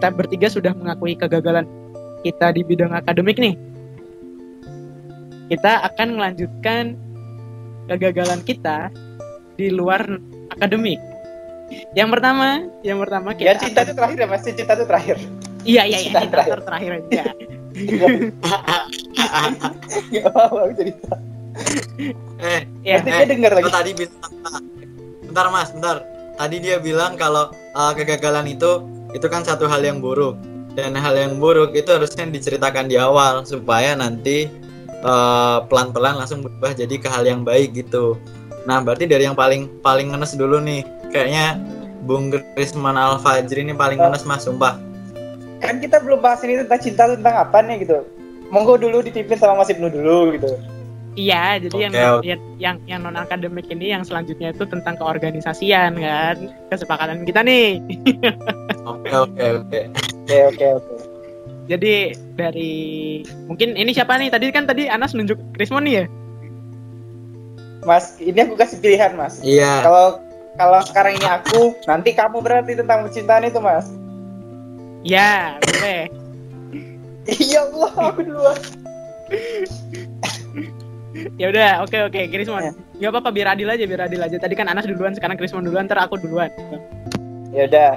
kita bertiga sudah mengakui kegagalan kita di bidang akademik nih. Kita akan melanjutkan kegagalan kita di luar akademik. Yang pertama, yang pertama kita Ya cinta itu terakhir ya Mas, cinta itu terakhir. Iya iya iya, cinta terakhir, terakhir aja. Gak apa-apa cerita. Eh, ya, eh, dia dengar lagi. Tadi bentar, bentar Mas, bentar. Tadi dia bilang kalau uh, kegagalan itu itu kan satu hal yang buruk dan hal yang buruk itu harusnya diceritakan di awal supaya nanti eh, pelan-pelan langsung berubah jadi ke hal yang baik gitu. Nah, berarti dari yang paling paling ngenes dulu nih. Kayaknya Bung Krisman Al Fajri ini paling ngenes Mas, sumpah. Kan kita belum bahas ini tentang cinta tentang apa nih gitu. Monggo dulu dipimpin sama Mas Ibnu dulu gitu. Iya, jadi okay, yang, yang yang yang non akademik ini yang selanjutnya itu tentang keorganisasian kan, kesepakatan kita nih. Oke oke oke oke oke oke. Jadi dari mungkin ini siapa nih? Tadi kan tadi Anas nunjuk Krismon nih ya? Mas, ini aku kasih pilihan mas. Iya. Kalau kalau sekarang ini aku, nanti kamu berarti tentang percintaan itu mas. Iya, boleh. Iya Allah, aku duluan. Ya udah oke okay, oke okay. Krismon ya. nggak apa-apa biar adil aja biar adil aja. Tadi kan Anas duluan sekarang Krismon duluan ntar aku duluan. Ya udah.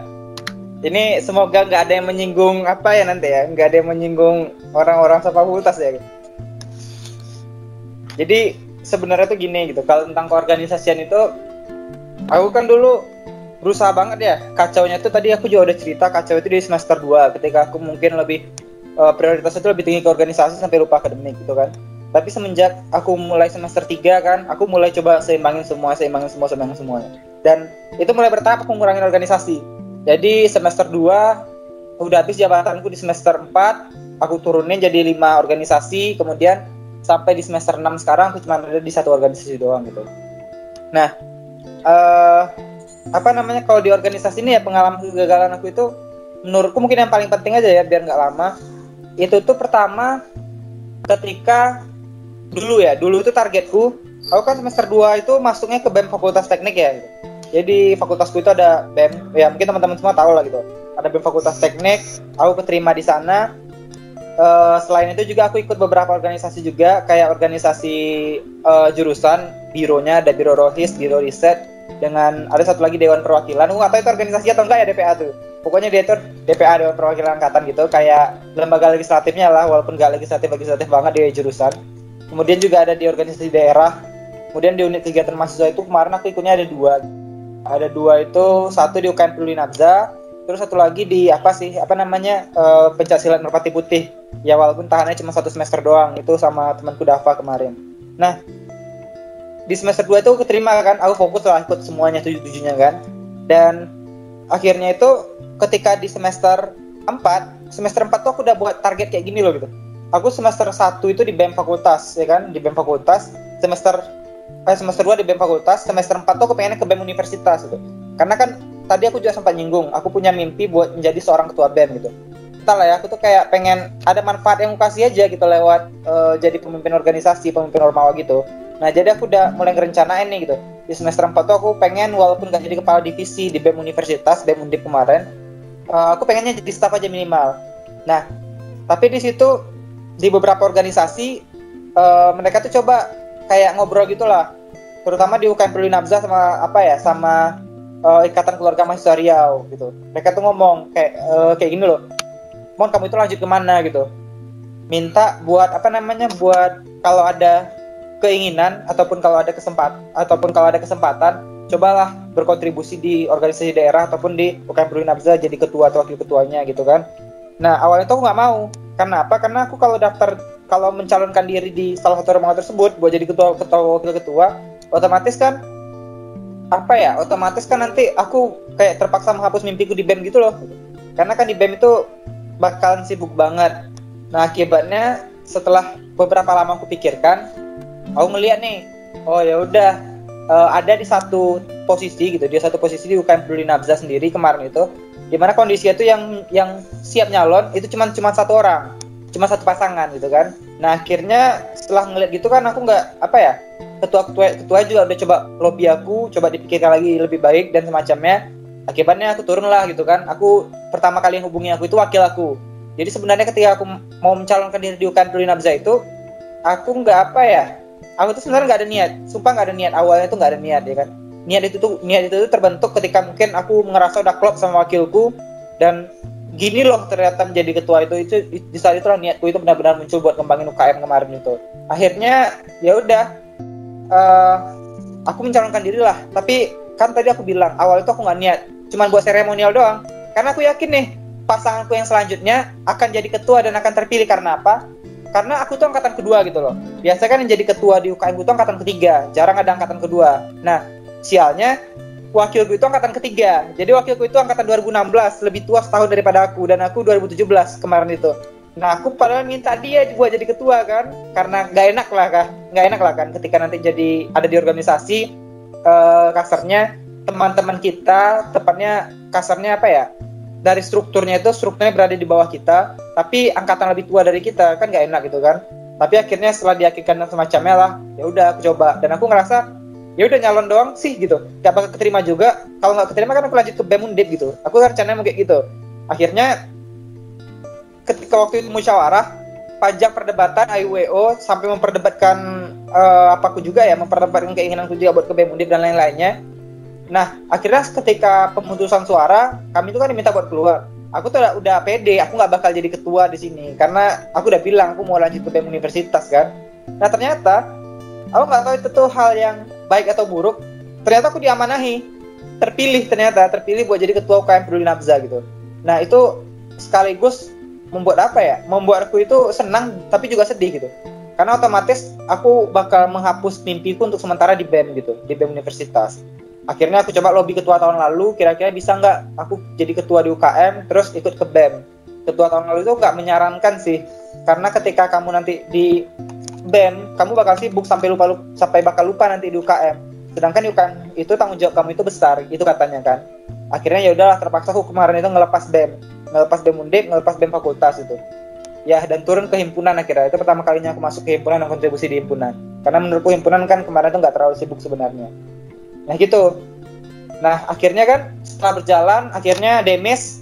Ini semoga nggak ada yang menyinggung apa ya nanti ya? Nggak ada yang menyinggung orang-orang fakultas ya? Jadi sebenarnya tuh gini gitu. Kalau tentang keorganisasian itu aku kan dulu berusaha banget ya. Kacaunya tuh tadi aku juga udah cerita kacau itu di semester 2 ketika aku mungkin lebih uh, prioritasnya itu lebih tinggi ke organisasi sampai lupa akademik gitu kan tapi semenjak aku mulai semester 3 kan aku mulai coba seimbangin semua seimbangin semua seimbangin semuanya dan itu mulai bertahap aku ngurangin organisasi. Jadi semester 2 udah habis jabatanku di semester 4 aku turunin jadi lima organisasi. Kemudian sampai di semester 6 sekarang aku cuma ada di satu organisasi doang gitu. Nah uh, apa namanya kalau di organisasi ini ya pengalaman kegagalan aku itu menurutku mungkin yang paling penting aja ya biar nggak lama. Itu tuh pertama ketika dulu ya dulu itu targetku aku kan semester 2 itu masuknya ke BEM Fakultas Teknik ya gitu. jadi fakultasku itu ada BEM ya mungkin teman-teman semua tahu lah gitu. Ada BEM Fakultas Teknik aku keterima di sana. Uh, selain itu juga aku ikut beberapa organisasi juga kayak organisasi uh, jurusan bironya ada biro rohis biro riset dengan ada satu lagi dewan perwakilan. Nggak tahu itu organisasi atau enggak ya DPA tuh. Pokoknya dia itu DPA dewan perwakilan angkatan gitu kayak lembaga legislatifnya lah walaupun nggak legislatif legislatif banget dia jurusan kemudian juga ada di organisasi daerah. Kemudian di unit kegiatan mahasiswa itu kemarin aku ikutnya ada dua. Ada dua itu satu di UKM Peduli Nabza terus satu lagi di apa sih apa namanya uh, pencaksilat merpati putih. Ya walaupun tahannya cuma satu semester doang itu sama temanku Dava kemarin. Nah di semester 2 itu aku keterima kan aku fokus lah ikut semuanya tujuh tujuhnya kan. Dan akhirnya itu ketika di semester 4 semester 4 tuh aku udah buat target kayak gini loh gitu aku semester 1 itu di BEM fakultas ya kan? Di BEM fakultas. Semester eh, semester 2 di BEM fakultas. Semester 4 tuh aku pengennya ke BEM universitas gitu. Karena kan tadi aku juga sempat nyinggung aku punya mimpi buat menjadi seorang ketua BEM gitu. Entah lah ya aku tuh kayak pengen ada manfaat yang aku kasih aja gitu lewat uh, jadi pemimpin organisasi pemimpin ormawa gitu. Nah jadi aku udah mulai ngerencanain nih gitu. Di semester 4 tuh aku pengen walaupun gak jadi kepala divisi di BEM Universitas BEM Undip kemarin uh, aku pengennya jadi staff aja minimal. Nah tapi di situ di beberapa organisasi uh, mereka tuh coba kayak ngobrol gitulah. Terutama di UKM Perlu Nabza sama apa ya sama uh, ikatan keluarga mahasiswa Riau gitu. Mereka tuh ngomong kayak uh, kayak gini loh. Mon kamu itu lanjut ke mana? gitu. Minta buat apa namanya buat kalau ada keinginan ataupun kalau ada kesempatan ataupun kalau ada kesempatan cobalah berkontribusi di organisasi daerah ataupun di UKM Perlu Nabza jadi ketua atau wakil ketuanya gitu kan. Nah awalnya tuh aku nggak mau karena apa? Karena aku kalau daftar kalau mencalonkan diri di salah satu rumah tersebut buat jadi ketua ketua wakil ketua, otomatis kan apa ya? Otomatis kan nanti aku kayak terpaksa menghapus mimpiku di BEM gitu loh. Karena kan di BEM itu bakalan sibuk banget. Nah, akibatnya setelah beberapa lama aku pikirkan, aku ngeliat nih, oh ya udah uh, ada di satu posisi gitu, dia satu posisi di UKM Peduli Nabza sendiri kemarin itu di mana kondisi itu yang yang siap nyalon itu cuma cuma satu orang. Cuma satu pasangan gitu kan. Nah akhirnya setelah ngeliat gitu kan aku nggak apa ya ketua ketua ketua juga udah coba lobby aku coba dipikirkan lagi lebih baik dan semacamnya. Akibatnya aku turun lah gitu kan. Aku pertama kali yang hubungi aku itu wakil aku. Jadi sebenarnya ketika aku mau mencalonkan diri di UKM Peduli Nabza itu aku nggak apa ya aku tuh sebenarnya nggak ada niat. Sumpah nggak ada niat. Awalnya tuh nggak ada niat ya kan niat itu tuh niat itu tuh terbentuk ketika mungkin aku ngerasa udah klop sama wakilku. Dan gini loh ternyata menjadi ketua itu itu di saat itu niatku itu benar-benar muncul buat kembangin UKM kemarin itu. Akhirnya ya udah uh, aku mencalonkan diri lah. Tapi kan tadi aku bilang awal itu aku nggak niat. Cuman buat seremonial doang. Karena aku yakin nih pasanganku yang selanjutnya akan jadi ketua dan akan terpilih karena apa? Karena aku tuh angkatan kedua gitu loh. Biasanya kan yang jadi ketua di UKM itu angkatan ketiga. Jarang ada angkatan kedua. Nah sialnya wakilku itu angkatan ketiga. Jadi wakilku itu angkatan 2016, lebih tua setahun daripada aku dan aku 2017 kemarin itu. Nah aku padahal minta dia buat jadi ketua kan, karena nggak enak lah kan, nggak enak lah kan ketika nanti jadi ada di organisasi uh, kasarnya teman-teman kita, tepatnya kasarnya apa ya? Dari strukturnya itu strukturnya berada di bawah kita, tapi angkatan lebih tua dari kita kan nggak enak gitu kan. Tapi akhirnya setelah diyakinkan semacamnya lah, ya udah aku coba dan aku ngerasa ya udah nyalon doang sih gitu. Gak bakal keterima juga. Kalau nggak keterima kan aku lanjut ke BEM Undip gitu. Aku rencananya mau kayak gitu. Akhirnya ketika waktu itu musyawarah panjang perdebatan IUWO sampai memperdebatkan uh, apa aku juga ya memperdebatkan keinginanku juga buat ke BEM Undip dan lain-lainnya. Nah akhirnya ketika pemutusan suara kami itu kan diminta buat keluar. Aku tuh udah, udah pede aku nggak bakal jadi ketua di sini. Karena aku udah bilang aku mau lanjut ke BEM Universitas kan. Nah ternyata aku nggak tahu itu tuh hal yang baik atau buruk ternyata aku diamanahi. Terpilih ternyata terpilih buat jadi ketua UKM Peduli Nabza gitu. Nah itu sekaligus membuat apa ya? Membuat aku itu senang tapi juga sedih gitu. Karena otomatis aku bakal menghapus mimpiku untuk sementara di BEM gitu di BEM Universitas. Akhirnya aku coba lobby ketua tahun lalu kira-kira bisa nggak aku jadi ketua di UKM terus ikut ke BEM ketua tahun lalu itu nggak menyarankan sih karena ketika kamu nanti di band kamu bakal sibuk sampai lupa, lupa sampai bakal lupa nanti di UKM sedangkan UKM itu tanggung jawab kamu itu besar itu katanya kan. Akhirnya ya udahlah terpaksa aku kemarin itu ngelepas BEM ngelepas BEM Undip ngelepas BEM fakultas itu. Ya dan turun ke himpunan akhirnya. Itu pertama kalinya aku masuk ke himpunan dan kontribusi di himpunan. Karena menurutku himpunan kan kemarin itu nggak terlalu sibuk sebenarnya. Nah gitu. Nah akhirnya kan setelah berjalan akhirnya demis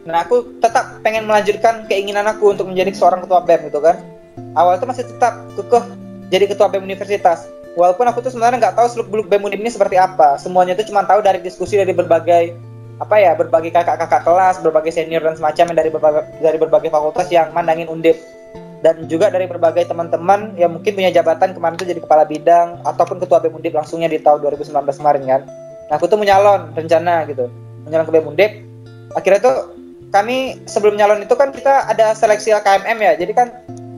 nah aku tetap pengen melanjutkan keinginan aku untuk menjadi seorang ketua BEM gitu kan awal itu masih tetap kekeh jadi ketua BEM universitas walaupun aku tuh sebenarnya nggak tahu seluk beluk BEM ini seperti apa semuanya itu cuma tahu dari diskusi dari berbagai apa ya berbagai kakak-kakak kelas berbagai senior dan semacamnya dari berbagai dari berbagai fakultas yang mandangin undip dan juga dari berbagai teman-teman yang mungkin punya jabatan kemarin itu jadi kepala bidang ataupun ketua BEM Undip langsungnya di tahun 2019 kemarin kan. Nah aku tuh menyalon rencana gitu, menyalon ke BEM Undip. Akhirnya tuh kami sebelum nyalon itu kan kita ada seleksi LKMM ya, jadi kan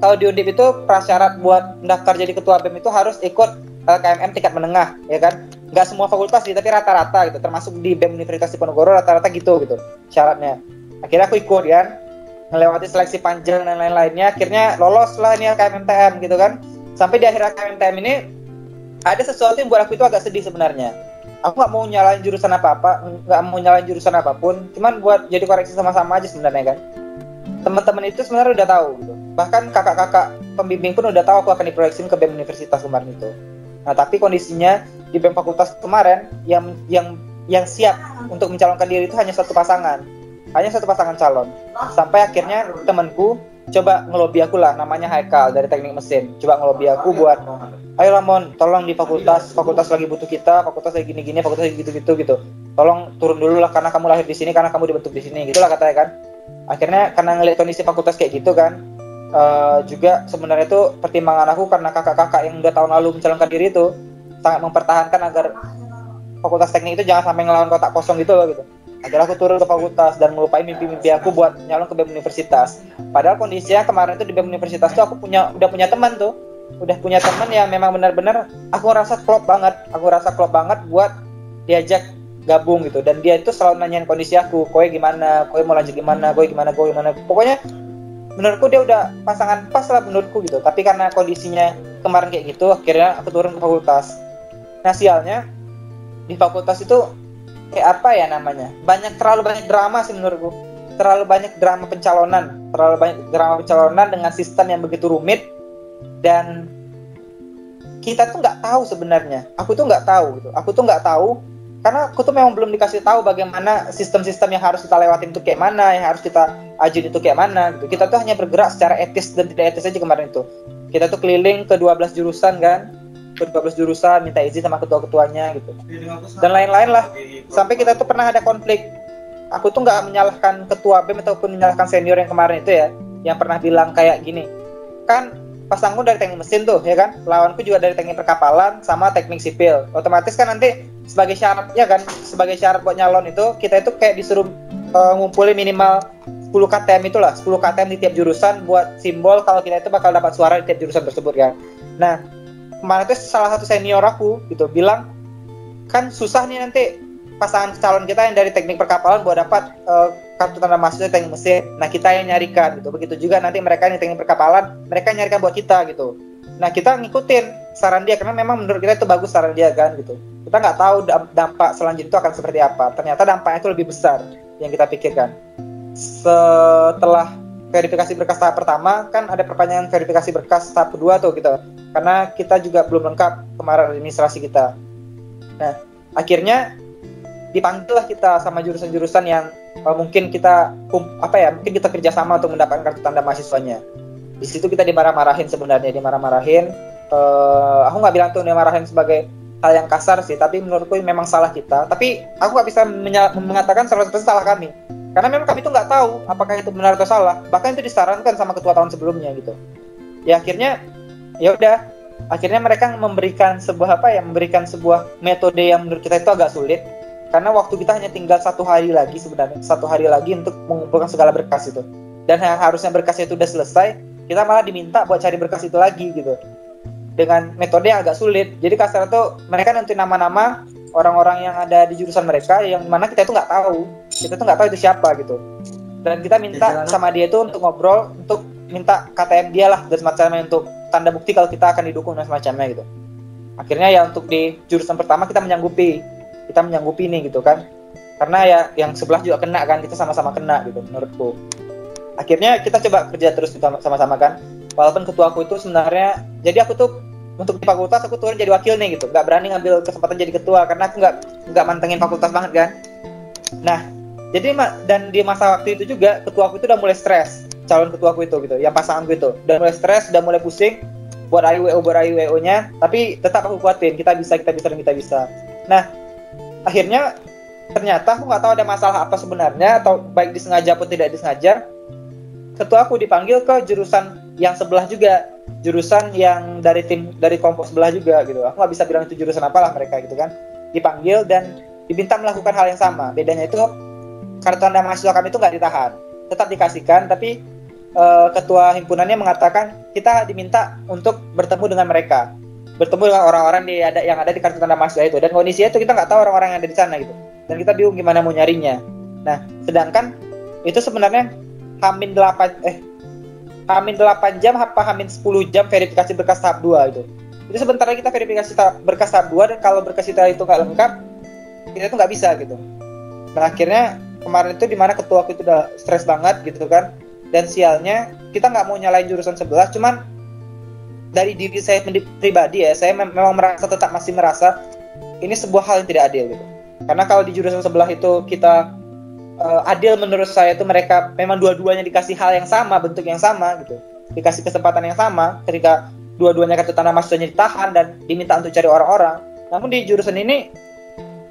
kalau di Undip itu prasyarat buat daftar jadi ketua BEM itu harus ikut uh, eh, KMM tingkat menengah, ya kan? Nggak semua fakultas sih, tapi rata-rata gitu. Termasuk di BEM Universitas Diponegoro rata-rata gitu gitu syaratnya. Akhirnya aku ikut kan, melewati seleksi panjang dan lain-lainnya. Akhirnya lolos lah ini KMMTM gitu kan. Sampai di akhir KMMTM ini ada sesuatu yang buat aku itu agak sedih sebenarnya. Aku nggak mau nyalain jurusan apa-apa, nggak mau nyalain jurusan apa pun, cuman buat jadi koreksi sama-sama aja sebenarnya kan. Teman-teman itu sebenarnya udah tahu gitu bahkan kakak-kakak pembimbing pun udah tahu aku akan diproyeksi ke BEM Universitas kemarin itu. Nah, tapi kondisinya di BEM Fakultas kemarin yang yang yang siap untuk mencalonkan diri itu hanya satu pasangan. Hanya satu pasangan calon. Sampai akhirnya temanku coba ngelobi aku lah namanya Haikal dari teknik mesin. Coba ngelobi aku buat ayo Lamon tolong di fakultas fakultas lagi butuh kita fakultas lagi gini-gini fakultas lagi gitu-gitu gitu tolong turun dulu lah karena kamu lahir di sini karena kamu dibentuk di sini gitulah katanya kan akhirnya karena ngeliat kondisi fakultas kayak gitu kan uh, juga sebenarnya itu pertimbangan aku karena kakak-kakak yang udah tahun lalu mencalonkan diri itu sangat mempertahankan agar fakultas teknik itu jangan sampai ngelawan kotak kosong gitu loh gitu. Agar aku turun ke fakultas dan melupain mimpi-mimpi aku buat nyalon ke BEM Universitas. Padahal kondisinya kemarin itu di BEM Universitas tuh aku punya udah punya teman tuh, udah punya teman yang memang benar-benar aku rasa klop banget, aku rasa klop banget buat diajak gabung gitu. Dan dia itu selalu nanyain kondisi aku, kowe gimana, kowe mau lanjut gimana, kowe gimana, kowe gimana. Pokoknya menurutku dia udah pasangan pas lah menurutku gitu. Tapi karena kondisinya kemarin kayak gitu akhirnya aku turun ke fakultas. Nah sialnya di fakultas itu kayak apa ya namanya? Banyak terlalu banyak drama sih menurutku. Terlalu banyak drama pencalonan. Terlalu banyak drama pencalonan dengan sistem yang begitu rumit. Dan kita tuh nggak tahu sebenarnya. Aku tuh nggak tahu gitu. Aku tuh nggak tahu karena aku tuh memang belum dikasih tahu bagaimana sistem-sistem yang harus kita lewatin itu kayak mana, yang harus kita ajuin itu kayak mana gitu. Kita tuh hanya bergerak secara etis dan tidak etis aja kemarin itu. Kita tuh keliling ke 12 jurusan kan, ke 12 jurusan minta izin sama ketua-ketuanya gitu. Dan lain-lain lah. Sampai kita tuh pernah ada konflik. Aku tuh nggak menyalahkan ketua BEM ataupun menyalahkan senior yang kemarin itu ya, yang pernah bilang kayak gini. Kan pasangku dari teknik mesin tuh ya kan lawanku juga dari teknik perkapalan sama teknik sipil otomatis kan nanti sebagai syarat ya kan sebagai syarat buat nyalon itu kita itu kayak disuruh uh, ngumpulin minimal 10 KTM itulah 10 KTM di tiap jurusan buat simbol kalau kita itu bakal dapat suara di tiap jurusan tersebut kan nah kemarin itu salah satu senior aku gitu bilang kan susah nih nanti pasangan calon kita yang dari teknik perkapalan buat dapat uh, kartu tanda mahasiswa teknik mesin. Nah kita yang nyarikan gitu. Begitu juga nanti mereka yang teknik perkapalan, mereka nyarikan buat kita gitu. Nah kita ngikutin saran dia karena memang menurut kita itu bagus saran dia kan gitu. Kita nggak tahu dampak selanjutnya itu akan seperti apa. Ternyata dampaknya itu lebih besar yang kita pikirkan. Setelah verifikasi berkas tahap pertama kan ada perpanjangan verifikasi berkas tahap kedua tuh gitu. Karena kita juga belum lengkap kemarin administrasi kita. Nah akhirnya dipanggil lah kita sama jurusan-jurusan yang uh, mungkin kita apa ya mungkin kita kerjasama untuk mendapatkan kartu tanda mahasiswanya di situ kita dimarah-marahin sebenarnya dimarah-marahin uh, aku nggak bilang tuh dimarahin sebagai hal yang kasar sih tapi menurutku memang salah kita. Tapi aku nggak bisa mengatakan 100% salah kami. Karena memang kami tuh nggak tahu apakah itu benar atau salah. Bahkan itu disarankan sama ketua tahun sebelumnya gitu. Ya akhirnya ya udah. Akhirnya mereka memberikan sebuah apa ya memberikan sebuah metode yang menurut kita itu agak sulit. Karena waktu kita hanya tinggal satu hari lagi sebenarnya satu hari lagi untuk mengumpulkan segala berkas itu. Dan yang harusnya berkas itu udah selesai kita malah diminta buat cari berkas itu lagi gitu dengan metode yang agak sulit. Jadi kasar tuh mereka nanti nama-nama orang-orang yang ada di jurusan mereka yang mana kita itu nggak tahu. Kita tuh nggak tahu itu siapa gitu. Dan kita minta sama dia itu untuk ngobrol untuk minta KTM dia lah dan semacamnya untuk tanda bukti kalau kita akan didukung dan semacamnya gitu. Akhirnya ya untuk di jurusan pertama kita menyanggupi. Kita menyanggupi nih gitu kan. Karena ya yang sebelah juga kena kan kita sama-sama kena gitu menurutku. Akhirnya kita coba kerja terus sama-sama kan walaupun ketua aku itu sebenarnya jadi aku tuh untuk di fakultas aku turun jadi wakil nih gitu. Nggak berani ngambil kesempatan jadi ketua karena aku nggak nggak mantengin fakultas banget kan. Nah jadi dan di masa waktu itu juga ketua aku itu udah mulai stres calon ketua aku itu gitu yang pasanganku itu. Udah mulai stres udah mulai pusing buat IWO buat IWO nya tapi tetap aku kuatin kita bisa kita bisa kita bisa. Nah akhirnya ternyata aku nggak tahu ada masalah apa sebenarnya atau baik disengaja atau tidak disengaja ketua aku dipanggil ke jurusan yang sebelah juga jurusan yang dari tim dari kelompok sebelah juga gitu. Aku nggak bisa bilang itu jurusan apalah mereka gitu kan. Dipanggil dan diminta melakukan hal yang sama. Bedanya itu kartu tanda mahasiswa kami itu nggak ditahan. Tetap dikasihkan tapi uh, ketua himpunannya mengatakan kita diminta untuk bertemu dengan mereka. Bertemu dengan orang-orang di ada yang ada di kartu tanda mahasiswa itu. Dan kondisinya itu kita nggak tahu orang-orang yang ada di sana gitu. Dan kita bingung gimana mau nyarinya. Nah sedangkan itu sebenarnya hamin 8 eh hamin 8 jam apa hamin 10 jam verifikasi berkas tahap 2 itu. Itu sebentar lagi kita verifikasi tahap, berkas tahap 2 dan kalau berkas kita itu nggak lengkap kita itu nggak bisa gitu. Nah akhirnya kemarin itu di mana ketua itu udah stres banget gitu kan. Dan sialnya kita nggak mau nyalain jurusan sebelah cuman dari diri saya pribadi ya saya mem memang merasa tetap masih merasa ini sebuah hal yang tidak adil gitu. Karena kalau di jurusan sebelah itu kita uh, adil menurut saya itu mereka memang dua-duanya dikasih hal yang sama bentuk yang sama gitu. Dikasih kesempatan yang sama ketika dua-duanya kartu tanah mahasiswanya ditahan dan diminta untuk cari orang-orang. Namun di jurusan ini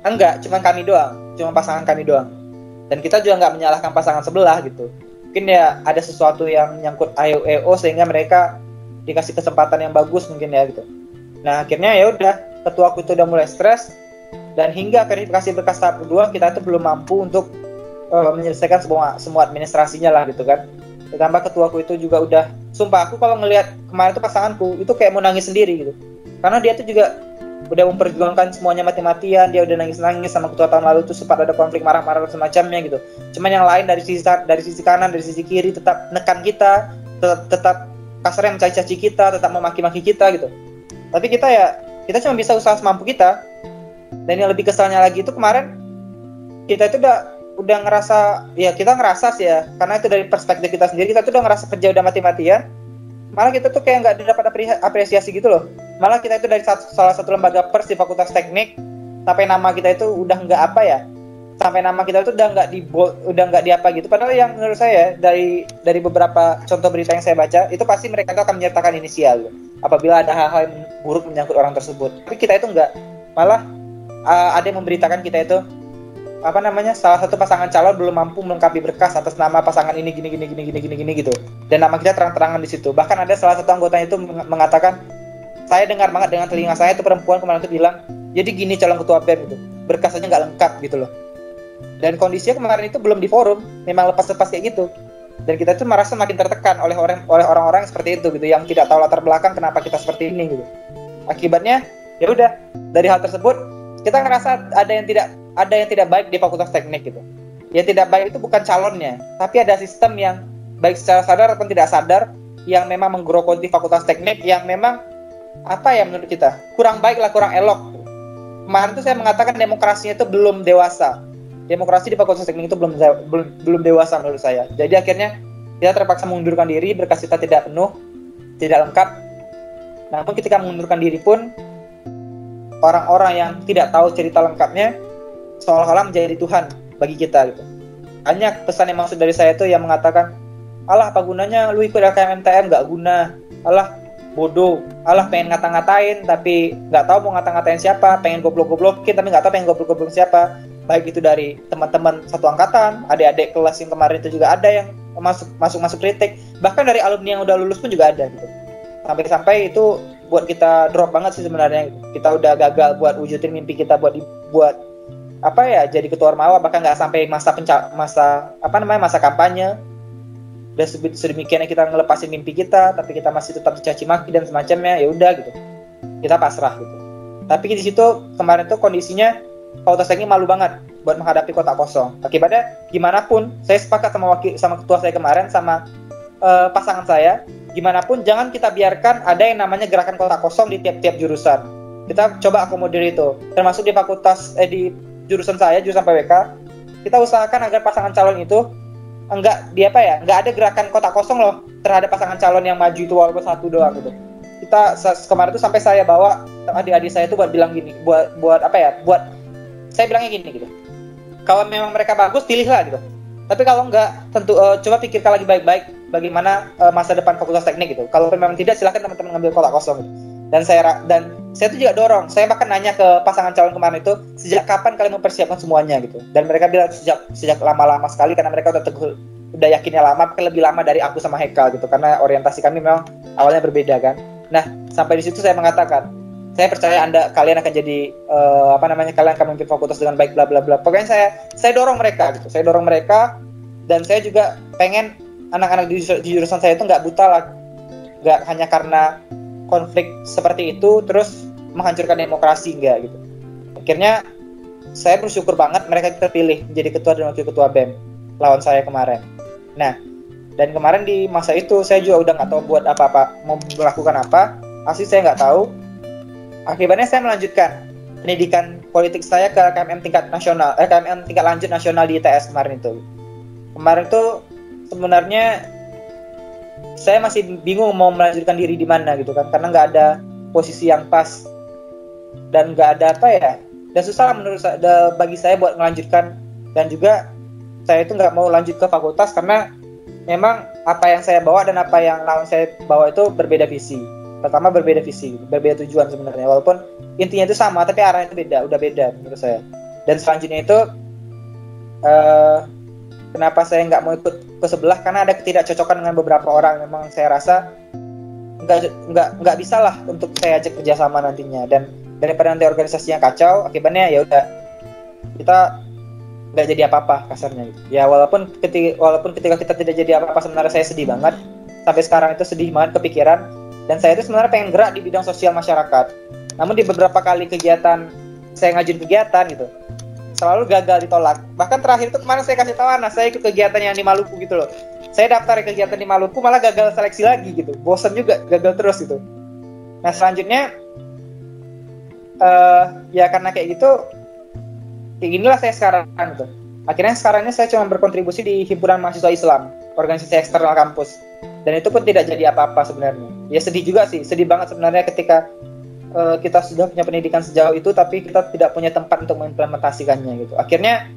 enggak cuma kami doang cuma pasangan kami doang. Dan kita juga nggak menyalahkan pasangan sebelah gitu. Mungkin ya ada sesuatu yang nyangkut AEO sehingga mereka dikasih kesempatan yang bagus mungkin ya gitu. Nah akhirnya ya udah ketua aku itu udah mulai stres dan hingga verifikasi berkas tahap kedua kita itu belum mampu untuk uh, menyelesaikan semua semua administrasinya lah gitu kan ditambah ketuaku itu juga udah sumpah aku kalau ngelihat kemarin tuh pasanganku itu kayak mau nangis sendiri gitu karena dia tuh juga udah memperjuangkan semuanya mati-matian dia udah nangis-nangis sama ketua tahun lalu tuh sempat ada konflik marah-marah semacamnya gitu cuman yang lain dari sisi dari sisi kanan dari sisi kiri tetap nekan kita tetap, tetap kasarnya mencaci-caci kita, tetap memaki-maki kita gitu. Tapi kita ya kita cuma bisa usaha semampu kita. Dan yang lebih kesalnya lagi itu kemarin kita itu udah udah ngerasa ya kita ngerasa sih ya karena itu dari perspektif kita sendiri kita tuh udah ngerasa kerja udah mati-matian malah kita tuh kayak nggak dapat apresiasi gitu loh. Malah kita itu dari satu, salah satu lembaga pers di fakultas teknik sampai nama kita itu udah nggak apa ya sampai nama kita itu udah nggak di udah nggak di apa gitu. Padahal yang menurut saya dari dari beberapa contoh berita yang saya baca itu pasti mereka itu akan menyertakan inisial apabila ada hal-hal yang buruk menyangkut orang tersebut. Tapi kita itu nggak malah uh, ada yang memberitakan kita itu apa namanya salah satu pasangan calon belum mampu melengkapi berkas atas nama pasangan ini gini gini gini gini gini gini gitu. Dan nama kita terang-terangan di situ. Bahkan ada salah satu anggota itu mengatakan saya dengar banget dengan telinga saya itu perempuan kemarin itu bilang jadi gini calon ketua BEM itu berkasnya nggak lengkap gitu loh. Dan kondisinya kemarin itu belum di forum memang lepas-lepas kayak gitu. Dan kita tuh merasa makin tertekan oleh orang oleh orang-orang seperti itu gitu yang tidak tahu latar belakang kenapa kita seperti ini gitu. Akibatnya ya udah dari hal tersebut kita ngerasa ada yang tidak ada yang tidak baik di fakultas teknik gitu. Yang tidak baik itu bukan calonnya, tapi ada sistem yang baik secara sadar ataupun tidak sadar yang memang menggerogoti fakultas teknik yang memang apa ya menurut kita kurang baik lah kurang elok. Kemarin itu saya mengatakan demokrasinya itu belum dewasa. Demokrasi di fakultas teknik itu belum belum, belum dewasa menurut saya. Jadi akhirnya kita terpaksa mengundurkan diri berkas kita tidak penuh, tidak lengkap. Namun ketika mengundurkan diri pun orang-orang yang tidak tahu cerita lengkapnya seolah-olah menjadi Tuhan bagi kita gitu. Banyak pesan yang maksud dari saya itu yang mengatakan, Allah apa gunanya lu ikut LKMTM gak guna, Allah bodoh, Allah pengen ngata-ngatain tapi nggak tahu mau ngata-ngatain siapa, pengen goblok-goblokin tapi nggak tahu pengen goblok-goblok siapa. Baik itu dari teman-teman satu angkatan, adik-adik kelas yang kemarin itu juga ada yang masuk masuk masuk kritik, bahkan dari alumni yang udah lulus pun juga ada gitu. Sampai-sampai itu buat kita drop banget sih sebenarnya. Kita udah gagal buat wujudin mimpi kita buat buat apa ya jadi ketua ormawa bahkan nggak sampai masa penca masa apa namanya masa kampanye. Dan sedemikian kita ngelepasin mimpi kita tapi kita masih tetap dicaci maki dan semacamnya ya udah gitu. Kita pasrah gitu. Tapi di situ kemarin tuh kondisinya fakultas teknik malu banget buat menghadapi kota kosong. Akibatnya gimana pun saya sepakat sama wakil sama ketua saya kemarin sama uh, pasangan saya gimana pun jangan kita biarkan ada yang namanya gerakan kota kosong di tiap-tiap jurusan. Kita coba akomodir itu termasuk di fakultas eh di jurusan saya jurusan PWK kita usahakan agar pasangan calon itu enggak dia apa ya enggak ada gerakan kotak kosong loh terhadap pasangan calon yang maju itu walaupun satu doang gitu. Kita kemarin itu sampai saya bawa adik-adik saya itu buat bilang gini buat buat apa ya buat saya bilangnya gini gitu. Kalau memang mereka bagus pilihlah gitu. Tapi kalau enggak tentu uh, coba pikirkan lagi baik-baik bagaimana uh, masa depan fakultas teknik gitu. Kalau memang tidak silahkan teman-teman ngambil kotak kosong gitu. Dan saya dan saya tuh juga dorong. Saya bahkan nanya ke pasangan calon kemarin itu sejak kapan kalian mempersiapkan semuanya? gitu. Dan mereka bilang sejak sejak lama-lama sekali karena mereka udah teguh udah yakinnya lama bahkan lebih lama dari aku sama Hekal gitu. Karena orientasi kami memang awalnya berbeda kan. Nah sampai di situ saya mengatakan saya percaya anda kalian akan jadi uh, apa namanya kalian akan memimpin fakultas dengan baik bla bla bla. Pokoknya saya saya dorong mereka gitu. Saya dorong mereka dan saya juga pengen anak-anak di, di jurusan saya itu nggak buta lah. Nggak hanya karena konflik seperti itu terus menghancurkan demokrasi enggak gitu. Akhirnya saya bersyukur banget mereka terpilih menjadi ketua dan wakil ketua BEM lawan saya kemarin. Nah dan kemarin di masa itu saya juga udah nggak tahu buat apa-apa mau melakukan apa. Asli saya nggak tahu. Akibatnya saya melanjutkan pendidikan politik saya ke KMM tingkat nasional eh KMM tingkat lanjut nasional di ITS kemarin itu. Kemarin itu sebenarnya saya masih bingung mau melanjutkan diri di mana gitu kan karena nggak ada posisi yang pas. Dan nggak ada apa ya dan susah menurut saya bagi saya buat melanjutkan. Dan juga saya itu nggak mau lanjut ke fakultas karena memang apa yang saya bawa dan apa yang lawan saya bawa itu berbeda visi. Pertama berbeda visi berbeda tujuan sebenarnya. Walaupun intinya itu sama tapi arahnya itu beda udah beda menurut saya. Dan selanjutnya itu uh, kenapa saya nggak mau ikut ke sebelah? Karena ada ketidakcocokan dengan beberapa orang. Memang saya rasa nggak nggak nggak bisa lah untuk saya ajak kerjasama nantinya. Dan daripada nanti organisasinya kacau akibatnya ya udah kita nggak jadi apa-apa kasarnya. Gitu. ya walaupun ketika walaupun ketika kita tidak jadi apa-apa sebenarnya saya sedih banget. Sampai sekarang itu sedih banget kepikiran. Dan saya itu sebenarnya pengen gerak di bidang sosial masyarakat. Namun di beberapa kali kegiatan saya ngajuin kegiatan gitu selalu gagal ditolak. Bahkan terakhir itu kemarin saya kasih tahu anak saya ikut kegiatan yang di Maluku gitu loh. Saya daftar kegiatan di Maluku malah gagal seleksi lagi gitu. Bosan juga gagal terus gitu. Nah selanjutnya uh, ya karena kayak gitu kayak ginilah saya sekarang gitu. Akhirnya sekarang ini saya cuma berkontribusi di himpunan mahasiswa Islam, organisasi eksternal kampus. Dan itu pun tidak jadi apa-apa sebenarnya. Ya sedih juga sih, sedih banget sebenarnya ketika uh, kita sudah punya pendidikan sejauh itu tapi kita tidak punya tempat untuk mengimplementasikannya gitu. Akhirnya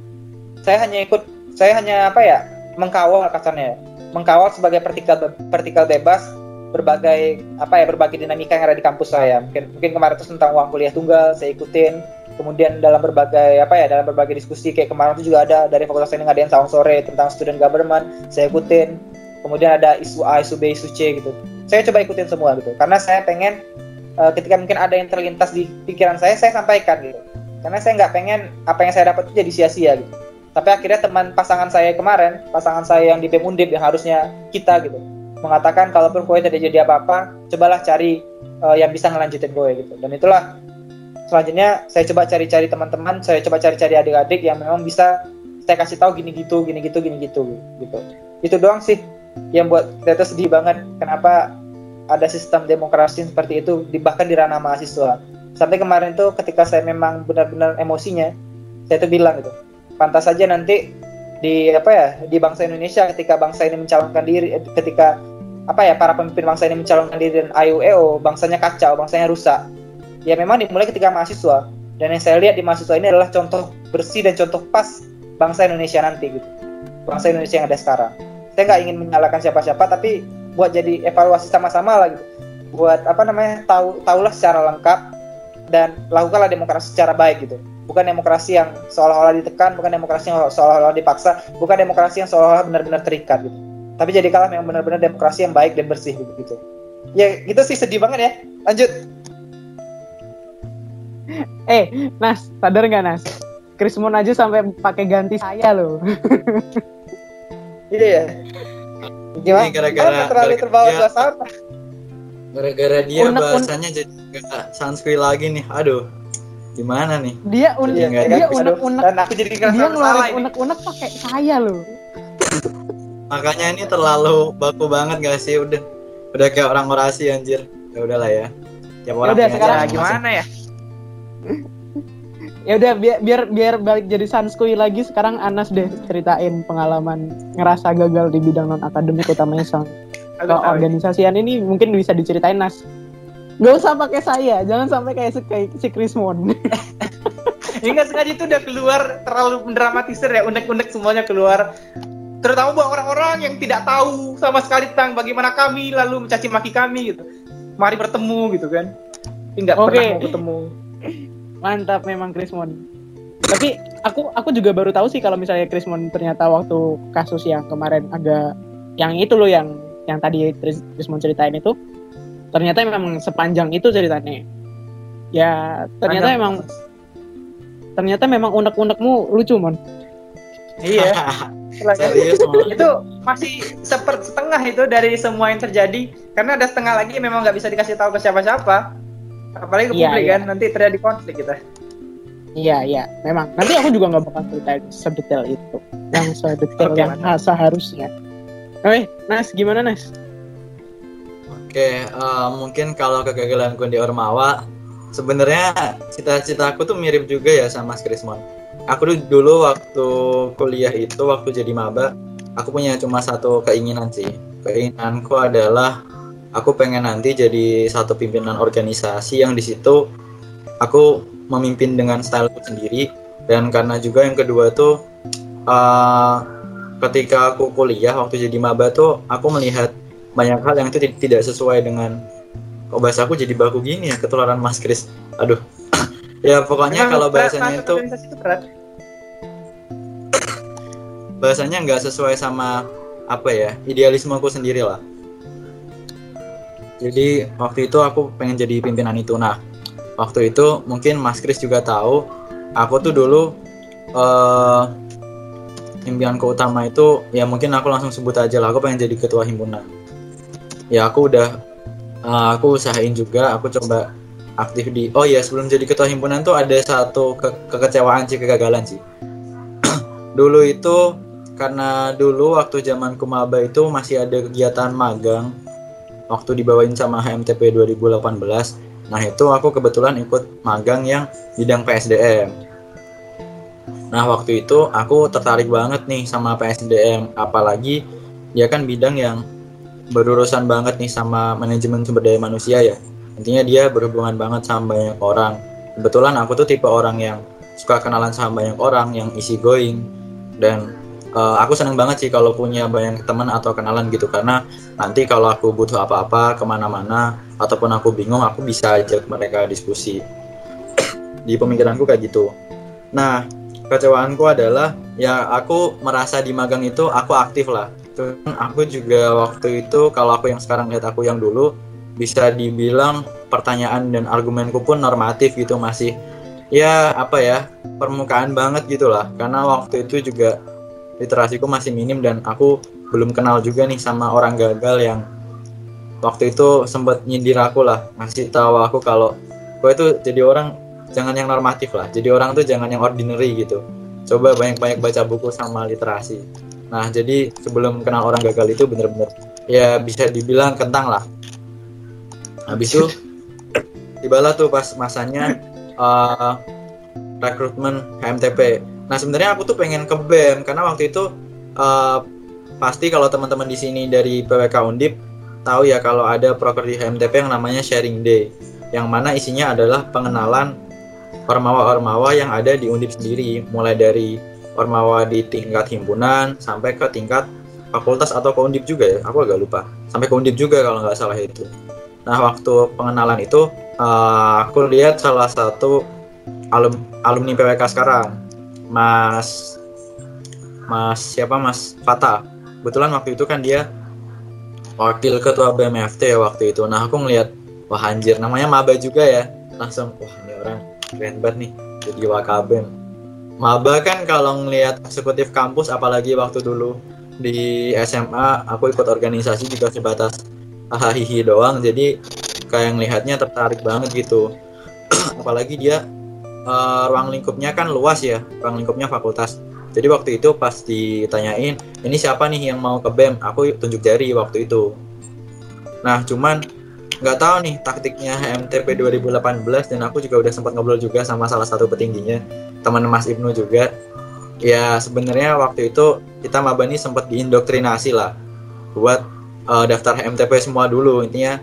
saya hanya ikut saya hanya apa ya mengkawal kasarnya. Mengkawal sebagai vertikal vertikal bebas berbagai apa ya berbagai dinamika yang ada di kampus saya. Mungkin mungkin kemarin itu tentang uang kuliah tunggal saya ikutin. Kemudian dalam berbagai apa ya dalam berbagai diskusi kayak kemarin itu juga ada dari fakultas ini ngadain sahur sore tentang student government saya ikutin. Kemudian ada isu A isu B isu C gitu. Saya coba ikutin semua gitu. Karena saya pengen uh, ketika mungkin ada yang terlintas di pikiran saya saya sampaikan gitu karena saya nggak pengen apa yang saya dapat itu jadi sia-sia gitu tapi akhirnya teman pasangan saya kemarin pasangan saya yang di BEM Undip yang harusnya kita gitu mengatakan kalaupun kowe tidak jadi apa-apa, cobalah cari uh, yang bisa ngelanjutin kowe gitu. Dan itulah selanjutnya saya coba cari-cari teman-teman, saya coba cari-cari adik-adik yang memang bisa saya kasih tahu gini gitu, gini gitu, gini gitu gitu. Itu doang sih yang buat kita sedih banget kenapa ada sistem demokrasi seperti itu bahkan di ranah mahasiswa. Sampai kemarin tuh ketika saya memang benar-benar emosinya, saya tuh bilang gitu, pantas saja nanti di apa ya di bangsa Indonesia ketika bangsa ini mencalonkan diri ketika apa ya para pemimpin bangsa ini mencalonkan diri dan AUEO bangsanya kacau bangsanya rusak. Ya memang dimulai ketika mahasiswa. Dan yang saya lihat di mahasiswa ini adalah contoh bersih dan contoh pas bangsa Indonesia nanti gitu bangsa Indonesia yang ada sekarang. Saya nggak ingin menyalahkan siapa-siapa tapi buat jadi evaluasi sama-sama lah gitu. Buat apa namanya tahu tahulah secara lengkap dan lakukanlah demokrasi secara baik gitu. Bukan demokrasi yang seolah-olah ditekan bukan demokrasi yang seolah-olah dipaksa bukan demokrasi yang seolah-olah benar-benar terikat gitu. Tapi jadikanlah yang benar-benar demokrasi yang baik dan bersih begitu ya gitu sih sedih banget ya. Lanjut. Eh Nas sadar nggak Nas? Krismon aja sampai pakai ganti saya loh. Iya ya gimana? Gara-gara terlalu terbawa ya, suasana gara-gara dia unek, bahasanya unek. jadi gak sanskrit lagi nih. Aduh gimana nih? Dia unek dia, dia unek unek. Dan aku jadi dia ngeluarin unek unek pakai saya loh. Makanya ini terlalu baku banget gak sih? Udah udah kayak orang orasi anjir. Ya udahlah ya. Tiap orang udah sekarang gimana ya ya udah biar biar biar balik jadi sanskui lagi sekarang Anas deh ceritain pengalaman ngerasa gagal di bidang non akademik utamanya sang organisasian ini mungkin bisa diceritain Nas. Gak usah pakai saya, jangan sampai kayak si, kayak si Krismon. ya nggak sengaja itu udah keluar terlalu mendramatisir ya, unek-unek semuanya keluar. Terutama buat orang-orang yang tidak tahu sama sekali tentang bagaimana kami lalu mencaci maki kami gitu. Mari bertemu gitu kan. Tidak okay. pernah mau ketemu mantap memang Krismon tapi aku aku juga baru tahu sih kalau misalnya Krismon ternyata waktu kasus yang kemarin agak yang itu loh yang yang tadi Krismon ceritain itu ternyata memang sepanjang itu ceritanya. Ya ternyata Panjang. memang ternyata memang unek-unekmu lucu mon. Iya. Serius, itu masih seperti setengah itu dari semua yang terjadi karena ada setengah lagi memang nggak bisa dikasih tahu ke siapa-siapa apalagi ke iya, publik iya. kan nanti terjadi konflik kita. Iya iya. Memang. Nanti aku juga nggak bakal cerita sedetail itu. Yang sedetail okay, yang seharusnya. Oke, Nas, gimana Nas? Oke, uh, mungkin kalau kegagalanku di Ormawa, sebenarnya cita-citaku tuh mirip juga ya sama Krismon. Aku dulu waktu kuliah itu waktu jadi maba aku punya cuma satu keinginan sih. Keinginanku adalah aku pengen nanti jadi satu pimpinan organisasi yang di situ aku memimpin dengan styleku sendiri. Dan karena juga yang kedua tuh uh, ketika aku kuliah waktu jadi maba tuh aku melihat banyak hal yang itu tidak sesuai dengan kok bahasa aku jadi baku gini ya ketularan Mas Kris. Aduh. Ya pokoknya kalau bahasanya itu bahasanya nggak sesuai sama apa ya idealisme aku sendiri lah jadi waktu itu aku pengen jadi pimpinan itu. Nah waktu itu mungkin Mas Kris juga tahu aku tuh dulu uh, impianku utama itu ya mungkin aku langsung sebut aja lah aku pengen jadi ketua himpunan. Ya aku udah uh, aku usahain juga aku coba aktif di oh ya sebelum jadi ketua himpunan tuh ada satu ke kekecewaan sih kegagalan sih. Dulu itu karena dulu waktu zaman kumaba itu masih ada kegiatan magang waktu dibawain sama HMTP 2018 nah itu aku kebetulan ikut magang yang bidang PSDM nah waktu itu aku tertarik banget nih sama PSDM apalagi dia kan bidang yang berurusan banget nih sama manajemen sumber daya manusia ya. Intinya dia berhubungan banget sama banyak orang. Kebetulan aku tuh tipe orang yang suka kenalan sama banyak orang yang easy going dan uh, aku seneng banget sih kalau punya banyak teman atau kenalan gitu karena nanti kalau aku butuh apa-apa ke mana-mana ataupun aku bingung aku bisa ajak mereka diskusi. Di pemikiranku kayak gitu. Nah kecewaanku adalah ya aku merasa di magang itu aku aktif lah. Aku juga waktu itu kalau aku yang sekarang lihat aku yang dulu bisa dibilang pertanyaan dan argumenku pun normatif gitu masih. Ya apa ya permukaan banget gitulah karena waktu itu juga literasiku masih minim dan aku belum kenal juga nih sama orang gagal yang waktu itu sempat nyindir aku lah ngasih tahu aku kalau gue itu jadi orang jangan yang normatif lah jadi orang tuh jangan yang ordinary gitu. Coba banyak-banyak baca buku sama literasi. Nah jadi sebelum kenal orang gagal itu bener-bener ya bisa dibilang kentang lah. Habis itu tibalah tuh pas masanya uh, rekrutmen HMTP nah sebenarnya aku tuh pengen ke BEM karena waktu itu uh, pasti kalau teman-teman di sini dari PWK Undip tahu ya kalau ada properti HMTP yang namanya sharing day yang mana isinya adalah pengenalan ormawa-ormawa yang ada di Undip sendiri mulai dari ormawa di tingkat himpunan sampai ke tingkat fakultas atau ke Undip juga ya. Aku agak lupa. Sampai ke Undip juga kalau nggak salah itu. Nah, waktu pengenalan itu uh, aku lihat salah satu alum, alumni PWK sekarang, Mas Mas siapa Mas Fata. Kebetulan waktu itu kan dia wakil ketua BMFT waktu itu. Nah, aku ngelihat wah anjir namanya Maba juga ya. Langsung wah ini orang keren banget nih jadi wakabem. Maba kan kalau ngelihat eksekutif kampus apalagi waktu dulu di SMA aku ikut organisasi juga sebatas hahihi doang jadi kayak ngelihatnya tertarik banget gitu apalagi dia uh, ruang lingkupnya kan luas ya ruang lingkupnya fakultas. Jadi waktu itu pas ditanyain ini siapa nih yang mau ke BEM aku tunjuk jari waktu itu. Nah cuman nggak tahu nih taktiknya HMTP 2018 dan aku juga udah sempat ngobrol juga sama salah satu petingginya teman Mas Ibnu juga. Ya sebenarnya waktu itu kita mabani sempat diindoktrinasi lah buat uh, daftar HMTP semua dulu. Intinya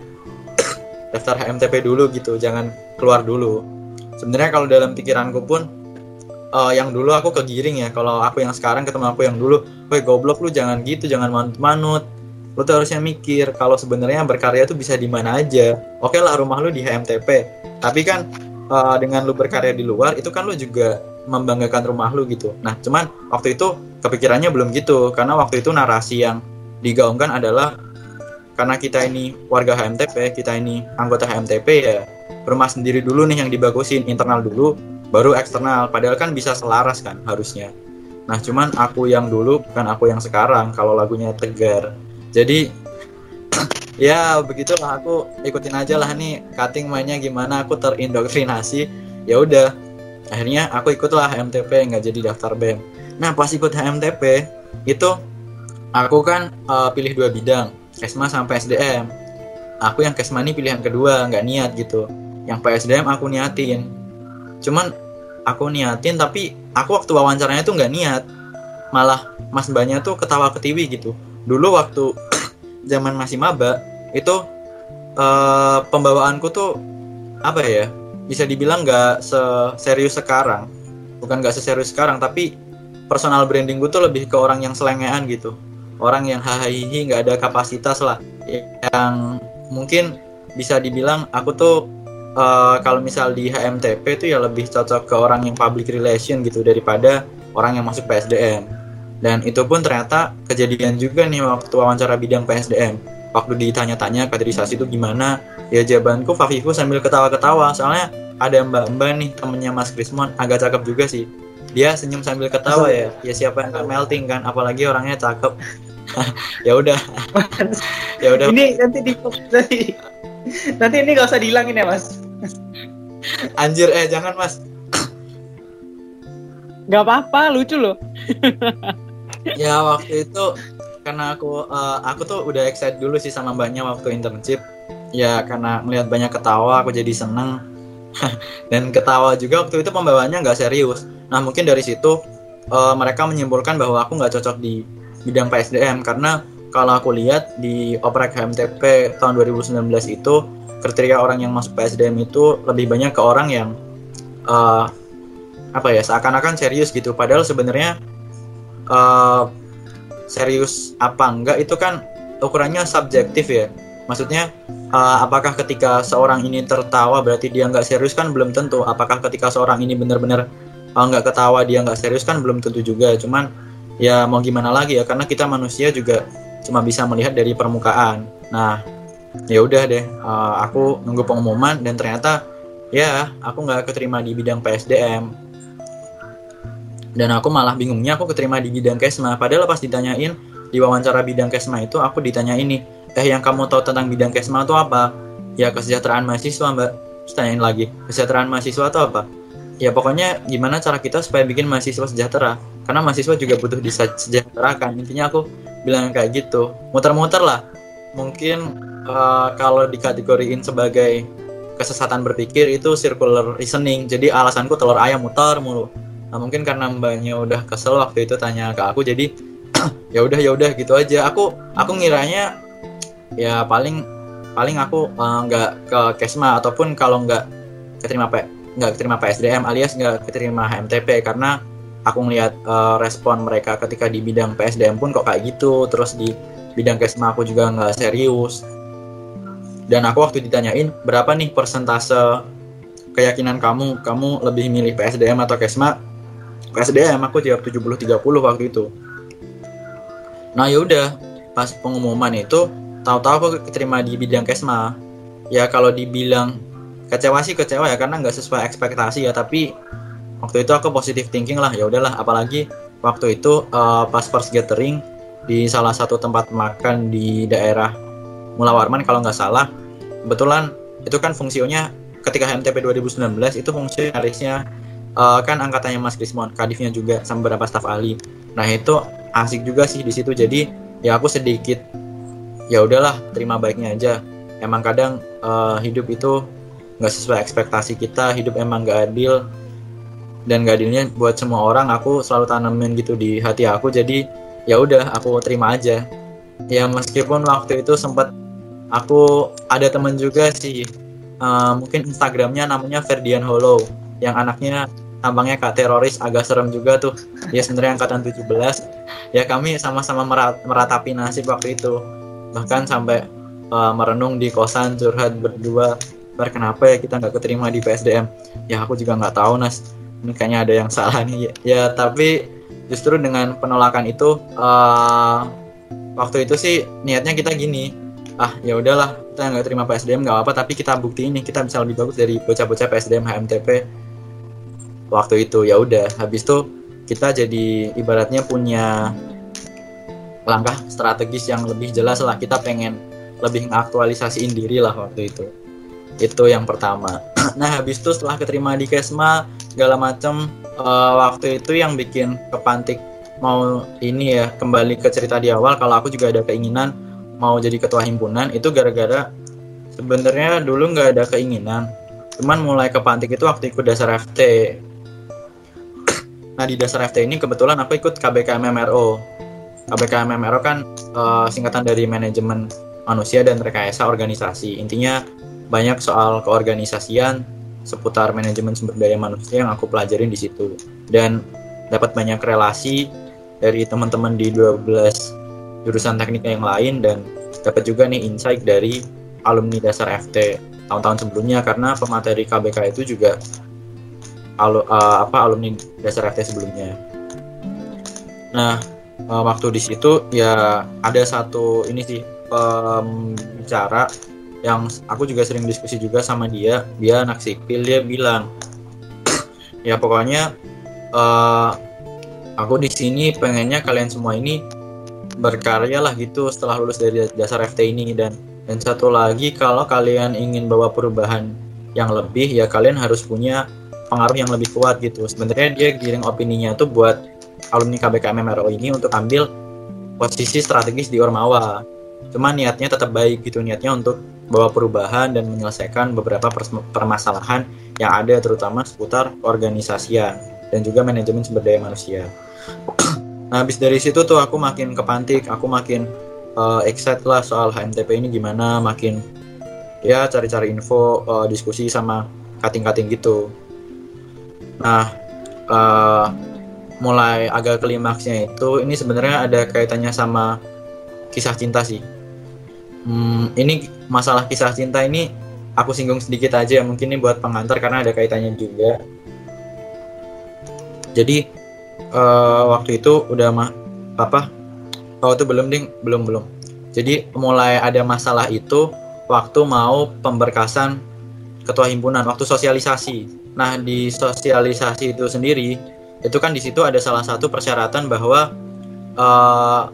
daftar HMTP dulu gitu jangan keluar dulu sebenarnya kalau dalam pikiranku pun uh, yang dulu aku kegiring ya. Kalau aku yang sekarang ketemu aku yang dulu woi goblok lu jangan gitu jangan manut-manut. Lu tuh harusnya mikir kalau sebenarnya berkarya tuh bisa di mana aja. Oke lah rumah lu di HMTP tapi kan uh, dengan lu berkarya di luar itu kan lu juga membanggakan rumah lu gitu. Nah cuman waktu itu kepikirannya belum gitu. Karena waktu itu narasi yang digaungkan adalah karena kita ini warga HMTP, kita ini anggota HMTP ya rumah sendiri dulu nih yang dibagusin internal dulu, baru eksternal. Padahal kan bisa selaras kan harusnya. Nah cuman aku yang dulu bukan aku yang sekarang kalau lagunya tegar. Jadi ya begitulah. Aku ikutin aja lah nih cutting mainnya gimana. Aku terindoktrinasi. Ya udah. Akhirnya aku ikutlah HMTP nggak jadi daftar BEM nah pas ikut HMTP itu aku kan uh, pilih dua bidang Kesma sampai SDM aku yang Kesma ini pilihan kedua nggak niat gitu yang PSDM aku niatin. Cuman aku niatin tapi aku waktu wawancaranya tuh nggak niat. Malah mas mbaknya tuh ketawa ketiwi gitu. Dulu waktu zaman masih maba itu uh, pembawaanku tuh apa ya bisa dibilang nggak serius sekarang. Bukan nggak seserius sekarang tapi personal branding gue tuh lebih ke orang yang selengean gitu. Orang yang hahaha nggak ada kapasitas lah. Yang mungkin bisa dibilang aku tuh uh, kalau misal di HMTP tuh ya lebih cocok ke orang yang public relation gitu daripada orang yang masuk PSDM dan itu pun ternyata kejadian juga nih waktu wawancara bidang PSDM waktu ditanya-tanya kaderisasi itu gimana ya jawabanku Fafifu sambil ketawa-ketawa. Soalnya ada mbak-mbak nih temennya Mas Krismon agak cakep juga sih. Dia senyum sambil ketawa ya. Ya siapa yang gak melting kan apalagi orangnya cakep. Ya udah. Ya udah. Ini nanti di nanti nanti ini gak usah dihilangin ya mas anjir eh jangan mas. Nggak apa-apa lucu loh. Ya waktu itu karena aku uh, aku tuh udah excited dulu sih sama mbaknya waktu internship. Ya karena melihat banyak ketawa aku jadi seneng. Dan ketawa juga waktu itu pembawaannya nggak serius. Nah mungkin dari situ uh, mereka menyimpulkan bahwa aku nggak cocok di bidang PSDM karena kalau aku lihat di oprek HMTP tahun 2019 itu kriteria orang yang masuk PSDM itu lebih banyak ke orang yang uh, apa ya seakan-akan serius gitu. Padahal sebenarnya uh, serius apa enggak itu kan ukurannya subjektif ya. Maksudnya uh, apakah ketika seorang ini tertawa berarti dia nggak serius kan belum tentu. Apakah ketika seorang ini benar-benar uh, nggak ketawa dia nggak serius kan belum tentu juga. Cuman ya mau gimana lagi ya karena kita manusia juga cuma bisa melihat dari permukaan. Nah ya udah deh uh, aku nunggu pengumuman dan ternyata ya aku nggak keterima di bidang PSDM dan aku malah bingungnya aku keterima di bidang kesma. Padahal pas ditanyain di wawancara bidang kesma itu aku ditanya ini eh yang kamu tahu tentang bidang kesma itu apa? Ya kesejahteraan mahasiswa mbak. Terus tanyain lagi kesejahteraan mahasiswa itu apa? Ya pokoknya gimana cara kita supaya bikin mahasiswa sejahtera? Karena mahasiswa juga butuh disejahterakan. Intinya aku bilang kayak gitu. Muter-muter lah mungkin uh, kalau dikategoriin sebagai kesesatan berpikir itu circular reasoning. Jadi alasanku telur ayam muter mulu. Nah mungkin karena mbaknya udah kesel waktu itu tanya ke aku jadi ya udah ya udah gitu aja. Aku aku ngiranya ya paling paling aku eh, nggak uh, ke kesma ataupun kalau nggak keterima P nggak keterima PSDM alias nggak keterima HMTP karena aku ngelihat uh, respon mereka ketika di bidang PSDM pun kok kayak gitu. Terus di bidang kesma aku juga nggak serius. Dan aku waktu ditanyain berapa nih persentase keyakinan kamu? Kamu lebih milih PSDM atau Kesma? PSDM aku jawab 70 30 waktu itu. Nah yaudah pas pengumuman itu tahu-tahu aku keterima di bidang Kesma. Ya kalau dibilang kecewa sih kecewa ya karena nggak sesuai ekspektasi ya tapi waktu itu aku positive thinking lah ya udahlah. Apalagi waktu itu uh, pas first gathering di salah satu tempat makan di daerah Mula Warman kalau nggak salah kebetulan itu kan fungsinya ketika HMTP 2019 itu fungsionarisnya uh, kan angkatannya Mas Krismon, kadifnya juga sama beberapa staf ahli. Nah itu asik juga sih di situ. Jadi ya aku sedikit ya udahlah terima baiknya aja. Emang kadang uh, hidup itu nggak sesuai ekspektasi kita, hidup emang nggak adil dan gak adilnya buat semua orang. Aku selalu tanamin gitu di hati aku. Jadi ya udah aku terima aja. Ya meskipun waktu itu sempat aku ada temen juga sih uh, mungkin Instagramnya namanya Ferdian Hollow yang anaknya tampangnya kak teroris agak serem juga tuh. Ya sebenarnya angkatan 17 ya kami sama-sama merat meratapi nasib waktu itu. Bahkan sampai uh, merenung di kosan curhat berdua ber kenapa ya kita nggak keterima di PSDM ya aku juga nggak tahu nas. Ini kayaknya ada yang salah nih. Ya tapi justru dengan penolakan itu uh, waktu itu sih niatnya kita gini ah ya udahlah kita nggak terima PSDM nggak apa tapi kita bukti ini kita bisa lebih bagus dari bocah-bocah PSDM HMTP waktu itu ya udah habis itu kita jadi ibaratnya punya langkah strategis yang lebih jelas lah kita pengen lebih ngaktualisasiin diri lah waktu itu. Itu yang pertama. Nah habis itu setelah keterima di Kesma segala macam uh, waktu itu yang bikin kepantik mau ini ya kembali ke cerita di awal kalau aku juga ada keinginan mau jadi ketua himpunan itu gara-gara sebenarnya dulu nggak ada keinginan. Cuman mulai ke pantik itu waktu ikut dasar FT nah di dasar FT ini kebetulan aku ikut KBKMMRO KBKMMRO kan uh, singkatan dari manajemen manusia dan rekayasa organisasi. Intinya banyak soal keorganisasian seputar manajemen sumber daya manusia yang aku pelajarin di situ dan dapat banyak relasi dari teman-teman di 12 jurusan teknik yang lain dan dapat juga nih insight dari alumni dasar FT tahun-tahun sebelumnya karena pemateri KBK itu juga alu, uh, apa alumni dasar FT sebelumnya. Nah, uh, waktu di situ ya ada satu ini sih pembicara yang aku juga sering diskusi juga sama dia, dia anak sipil dia bilang ya pokoknya uh, aku di sini pengennya kalian semua ini berkarya lah gitu setelah lulus dari dasar FT ini. Dan dan satu lagi kalau kalian ingin bawa perubahan yang lebih ya kalian harus punya pengaruh yang lebih kuat gitu. Sebenarnya dia giring opininya tuh buat alumni KBK MMRO ini untuk ambil posisi strategis di Ormawa cuma niatnya tetap baik gitu niatnya untuk bawa perubahan dan menyelesaikan beberapa permasalahan yang ada terutama seputar organisasian dan juga manajemen sumber daya manusia. Nah, habis dari situ tuh aku makin kepantik, aku makin uh, excited lah soal HMTP ini gimana, makin ya cari-cari info uh, diskusi sama kating-kating gitu. Nah uh, mulai agak klimaksnya itu ini sebenarnya ada kaitannya sama kisah cinta sih. Hmm, ini masalah kisah cinta ini aku singgung sedikit aja ya mungkin ini buat pengantar karena ada kaitannya juga. Jadi uh, waktu itu udah mah apa oh itu belum ding. Belum belum. Jadi mulai ada masalah itu waktu mau pemberkasan ketua himpunan waktu sosialisasi. Nah di sosialisasi itu sendiri itu kan di situ ada salah satu persyaratan bahwa uh,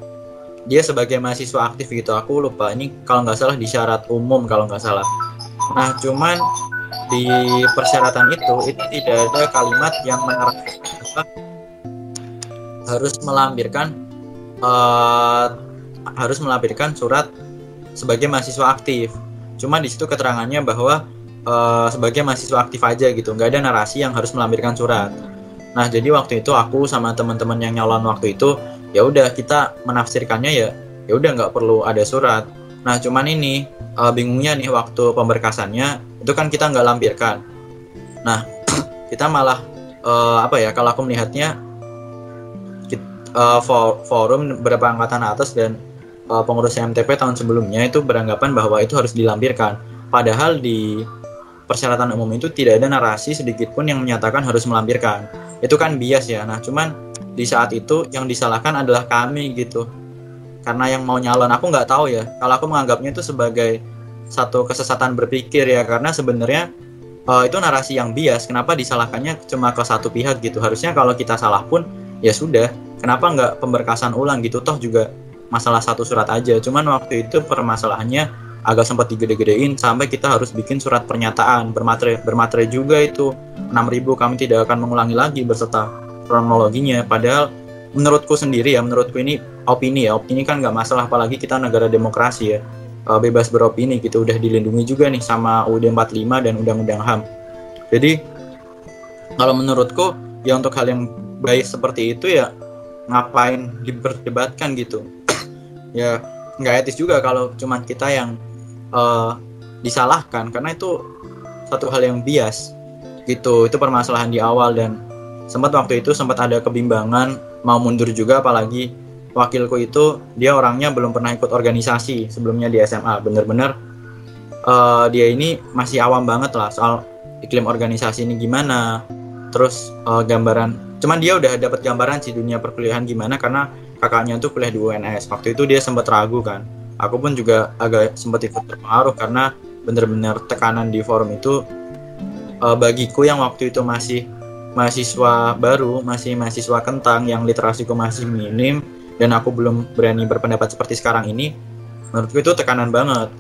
dia sebagai mahasiswa aktif gitu. Aku lupa ini kalau nggak salah di syarat umum kalau nggak salah. Nah cuman di persyaratan itu itu tidak ada kalimat yang menarikkan harus melampirkan uh, harus melampirkan surat sebagai mahasiswa aktif. Cuman di situ keterangannya bahwa uh, sebagai mahasiswa aktif aja gitu. Nggak ada narasi yang harus melampirkan surat. Nah, jadi waktu itu aku sama teman-teman yang nyalon waktu itu ya udah kita menafsirkannya ya ya udah nggak perlu ada surat. Nah, cuman ini uh, bingungnya nih waktu pemberkasannya itu kan kita nggak lampirkan. Nah, kita malah uh, apa ya kalau aku melihatnya uh, for, forum beberapa angkatan atas dan uh, pengurus MTP tahun sebelumnya itu beranggapan bahwa itu harus dilampirkan. Padahal di persyaratan umum itu tidak ada narasi sedikit pun yang menyatakan harus melampirkan. Itu kan bias ya. Nah, cuman di saat itu yang disalahkan adalah kami gitu. Karena yang mau nyalon aku nggak tahu ya. Kalau aku menganggapnya itu sebagai satu kesesatan berpikir ya karena sebenarnya uh, itu narasi yang bias. Kenapa disalahkannya cuma ke satu pihak gitu? Harusnya kalau kita salah pun ya sudah. Kenapa nggak pemberkasan ulang gitu? Toh juga masalah satu surat aja. Cuman waktu itu permasalahannya agak sempat digede-gedein sampai kita harus bikin surat pernyataan. Bermaterai bermaterai juga itu. 6000 kami tidak akan mengulangi lagi berserta kronologinya. Padahal menurutku sendiri ya menurutku ini opini ya. Opini kan nggak masalah apalagi kita negara demokrasi ya. Eh, bebas beropini gitu udah dilindungi juga nih sama UUD 45 dan Undang-Undang HAM jadi kalau menurutku ya untuk hal yang baik seperti itu ya ngapain diperdebatkan gitu? Ya nggak etis juga kalau cuma kita yang uh, disalahkan karena itu satu hal yang bias gitu. Itu permasalahan di awal dan sempat waktu itu sempat ada kebimbangan mau mundur juga apalagi wakilku itu dia orangnya belum pernah ikut organisasi sebelumnya di SMA bener-bener uh, dia ini masih awam banget lah soal iklim organisasi ini gimana. Terus uh, gambaran cuman dia udah dapat gambaran sih dunia perkuliahan gimana karena kakaknya tuh kuliah di UNS waktu itu dia sempat ragu kan aku pun juga agak sempat ikut terpengaruh karena benar-benar tekanan di forum itu uh, bagiku yang waktu itu masih mahasiswa baru, masih mahasiswa kentang yang literasiku masih minim dan aku belum berani berpendapat seperti sekarang ini, menurutku itu tekanan banget.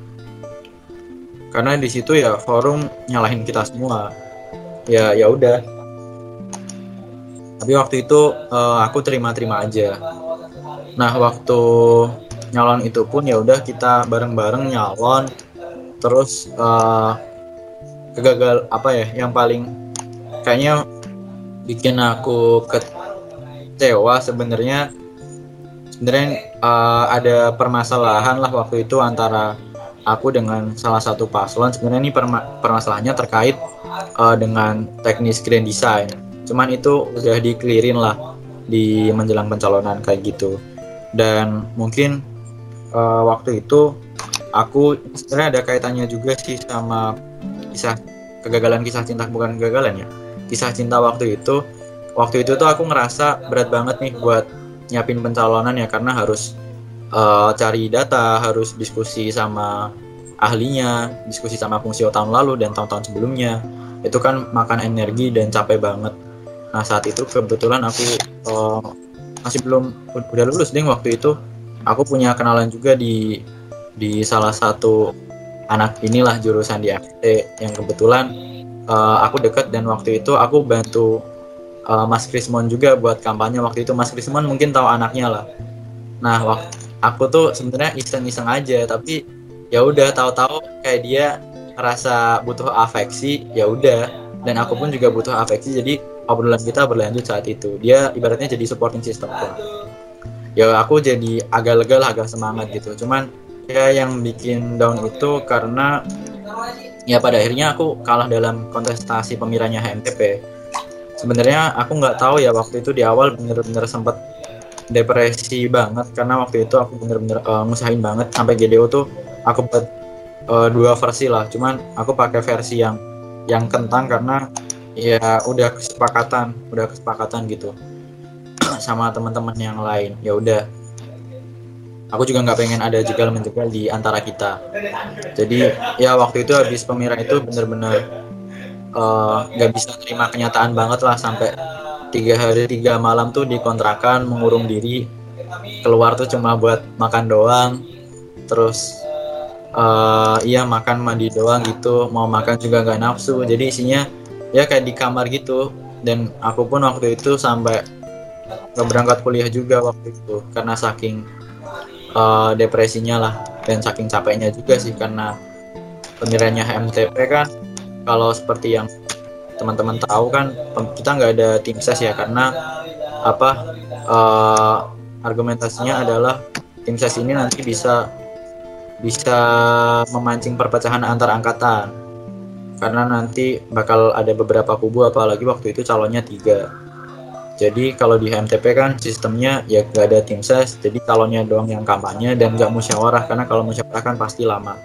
Karena di situ ya forum nyalahin kita semua. Ya ya udah. Tapi waktu itu uh, aku terima-terima aja. Nah, waktu nyalon itu pun ya udah kita bareng-bareng nyalon. Terus uh, kegagal apa ya yang paling kayaknya bikin aku kecewa sebenarnya sebenarnya uh, ada permasalahan lah waktu itu antara aku dengan salah satu paslon. Sebenarnya ini perma permasalahannya terkait uh, dengan teknis grand design. Cuman itu udah dikelirin lah di menjelang pencalonan kayak gitu. Dan mungkin uh, waktu itu aku sebenarnya ada kaitannya juga sih sama kisah kegagalan kisah cinta bukan kegagalan ya kisah cinta waktu itu. Waktu itu tuh aku ngerasa berat banget nih buat nyiapin pencalonan ya karena harus uh, cari data harus diskusi sama ahlinya diskusi sama fungsi tahun lalu dan tahun-tahun sebelumnya. Itu kan makan energi dan capek banget. Nah saat itu kebetulan aku uh, masih belum udah lulus deh waktu itu aku punya kenalan juga di di salah satu anak inilah jurusan di FT yang kebetulan uh, aku deket dan waktu itu aku bantu uh, Mas Krismon juga buat kampanye. Waktu itu Mas Krismon mungkin tahu anaknya lah. Nah waktu aku tuh sebenarnya iseng-iseng aja tapi ya udah tahu-tahu kayak dia rasa butuh afeksi ya udah. Dan aku pun juga butuh afeksi jadi obrolan kita berlanjut saat itu. Dia ibaratnya jadi supporting system ya aku jadi agak lega lah agak semangat gitu. Cuman ya yang bikin down itu karena ya pada akhirnya aku kalah dalam kontestasi pemiranya HMTP sebenarnya aku nggak tahu ya waktu itu di awal bener-bener sempat depresi banget. Karena waktu itu aku bener-bener uh, ngusahain banget. Sampai GDO tuh aku buat uh, dua versi lah. Cuman aku pakai versi yang yang kentang karena ya udah kesepakatan udah kesepakatan gitu sama teman-teman yang lain. Ya udah. Aku juga nggak pengen ada jegal menjegal di antara kita. Jadi ya waktu itu habis pemirsa itu bener-bener eh, nggak uh, bisa terima kenyataan banget lah sampai tiga hari tiga malam tuh dikontrakan mengurung diri. Keluar tuh cuma buat makan doang. Terus uh, iya makan mandi doang gitu. Mau makan juga nggak nafsu. Jadi isinya ya kayak di kamar gitu. Dan aku pun waktu itu sampai nggak berangkat kuliah juga waktu itu karena saking uh, depresinya lah dan saking capeknya juga sih karena penilaiannya MTP kan. Kalau seperti yang teman-teman tahu kan kita nggak ada tim ses ya karena apa uh, argumentasinya adalah tim ses ini nanti bisa bisa memancing perpecahan antar angkatan. Karena nanti bakal ada beberapa kubu apalagi waktu itu calonnya tiga jadi kalau di HMTP kan sistemnya ya gak ada tim ses, jadi calonnya doang yang kampanye dan gak musyawarah karena kalau musyawarah kan pasti lama.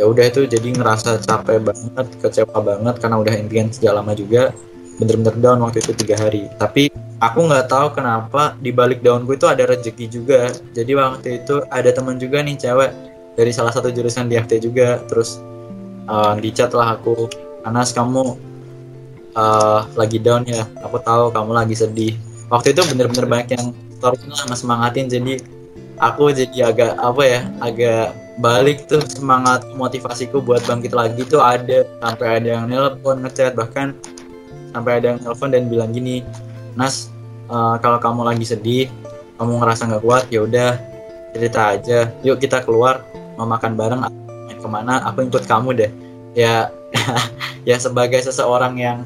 Ya udah itu jadi ngerasa capek banget, kecewa banget karena udah impian sejak lama juga, bener-bener down waktu itu tiga hari. Tapi aku nggak tahu kenapa di balik daunku itu ada rezeki juga. Jadi waktu itu ada teman juga nih cewek dari salah satu jurusan di FT juga, terus uh, di chat lah aku, Anas kamu uh, lagi down ya. Aku tahu kamu lagi sedih. Waktu itu bener-bener banyak yang story lah semangatin jadi aku jadi agak apa ya agak balik tuh semangat motivasiku buat bangkit lagi tuh ada. Sampai ada yang nelpon ngechat bahkan sampai ada yang nelpon dan bilang gini Nas uh, kalau kamu lagi sedih kamu ngerasa nggak kuat ya udah cerita aja. Yuk kita keluar mau makan bareng ke mana aku ikut kamu deh. Ya ya sebagai seseorang yang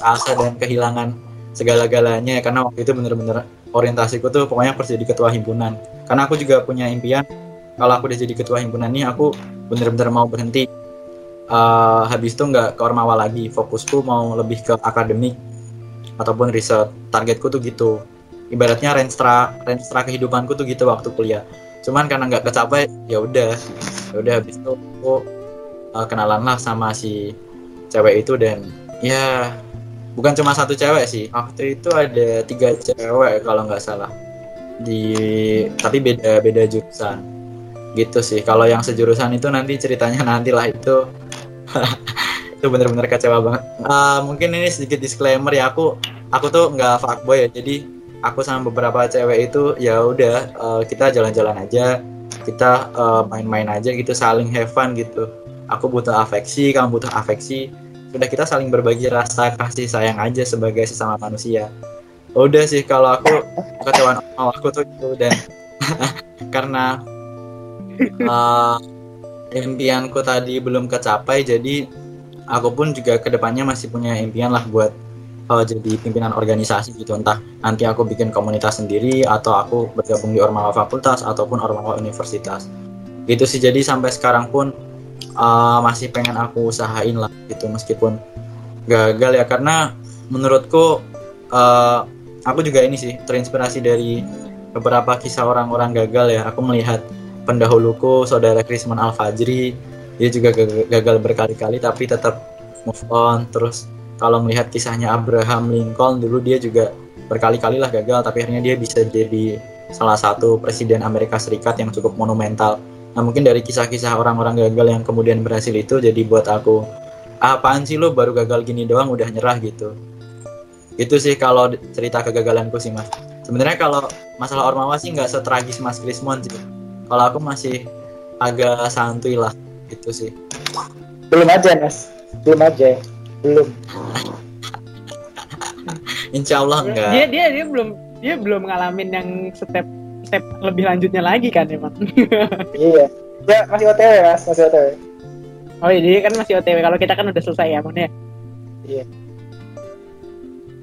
asa dan kehilangan segala-galanya karena waktu itu bener-bener orientasiku tuh pokoknya harus jadi ketua himpunan. Karena aku juga punya impian kalau aku udah jadi ketua himpunan ini aku bener-bener mau berhenti. Uh, habis itu nggak ke Ormawa lagi fokusku mau lebih ke akademik ataupun riset. Targetku tuh gitu. Ibaratnya renstra renstra kehidupanku tuh gitu waktu kuliah. Cuman karena nggak kecapai ya udah. Ya udah habis itu aku uh, kenalan lah sama si cewek itu dan ya bukan cuma satu cewek sih. Waktu itu ada tiga cewek kalau nggak salah. Di tapi beda beda jurusan. Gitu sih. Kalau yang sejurusan itu nanti ceritanya nanti lah itu. Itu bener-bener kecewa banget. Uh, mungkin ini sedikit disclaimer ya. Aku aku tuh nggak fuckboy ya. Jadi aku sama beberapa cewek itu ya udah uh, kita jalan-jalan aja. Kita uh, main-main aja gitu saling have fun gitu. Aku butuh afeksi kamu butuh afeksi sudah kita saling berbagi rasa kasih sayang aja sebagai sesama manusia. Udah sih kalau aku kecewaan sama aku tuh itu dan karena uh, impianku tadi belum kecapai jadi aku pun juga ke depannya masih punya impian lah buat uh, jadi pimpinan organisasi gitu. Entah nanti aku bikin komunitas sendiri atau aku bergabung di ormawa fakultas ataupun ormawa universitas. Gitu sih jadi sampai sekarang pun uh, masih pengen aku usahain lah gitu meskipun gagal ya. Karena menurutku uh, aku juga ini sih terinspirasi dari beberapa kisah orang-orang gagal ya. Aku melihat pendahuluku saudara Krisman Al Fajri dia juga gagal berkali-kali tapi tetap move on. Terus kalau melihat kisahnya Abraham Lincoln dulu dia juga berkali-kali lah gagal tapi akhirnya dia bisa jadi salah satu presiden Amerika Serikat yang cukup monumental Nah mungkin dari kisah-kisah orang-orang gagal yang kemudian berhasil itu jadi buat aku ah, apaan sih lo baru gagal gini doang udah nyerah gitu. Itu sih kalau cerita kegagalanku sih mas. Sebenarnya kalau masalah Ormawa sih nggak setragis Mas Krismon sih. Kalau aku masih agak santuy lah gitu sih. Belum aja mas, belum aja, belum. Insya Allah enggak. Dia dia dia belum dia belum ngalamin yang step step lebih lanjutnya lagi kan emang iya. Ya masih otw mas. Masih otw oh iya kan masih otw kalau kita kan udah selesai ya ya? Iya.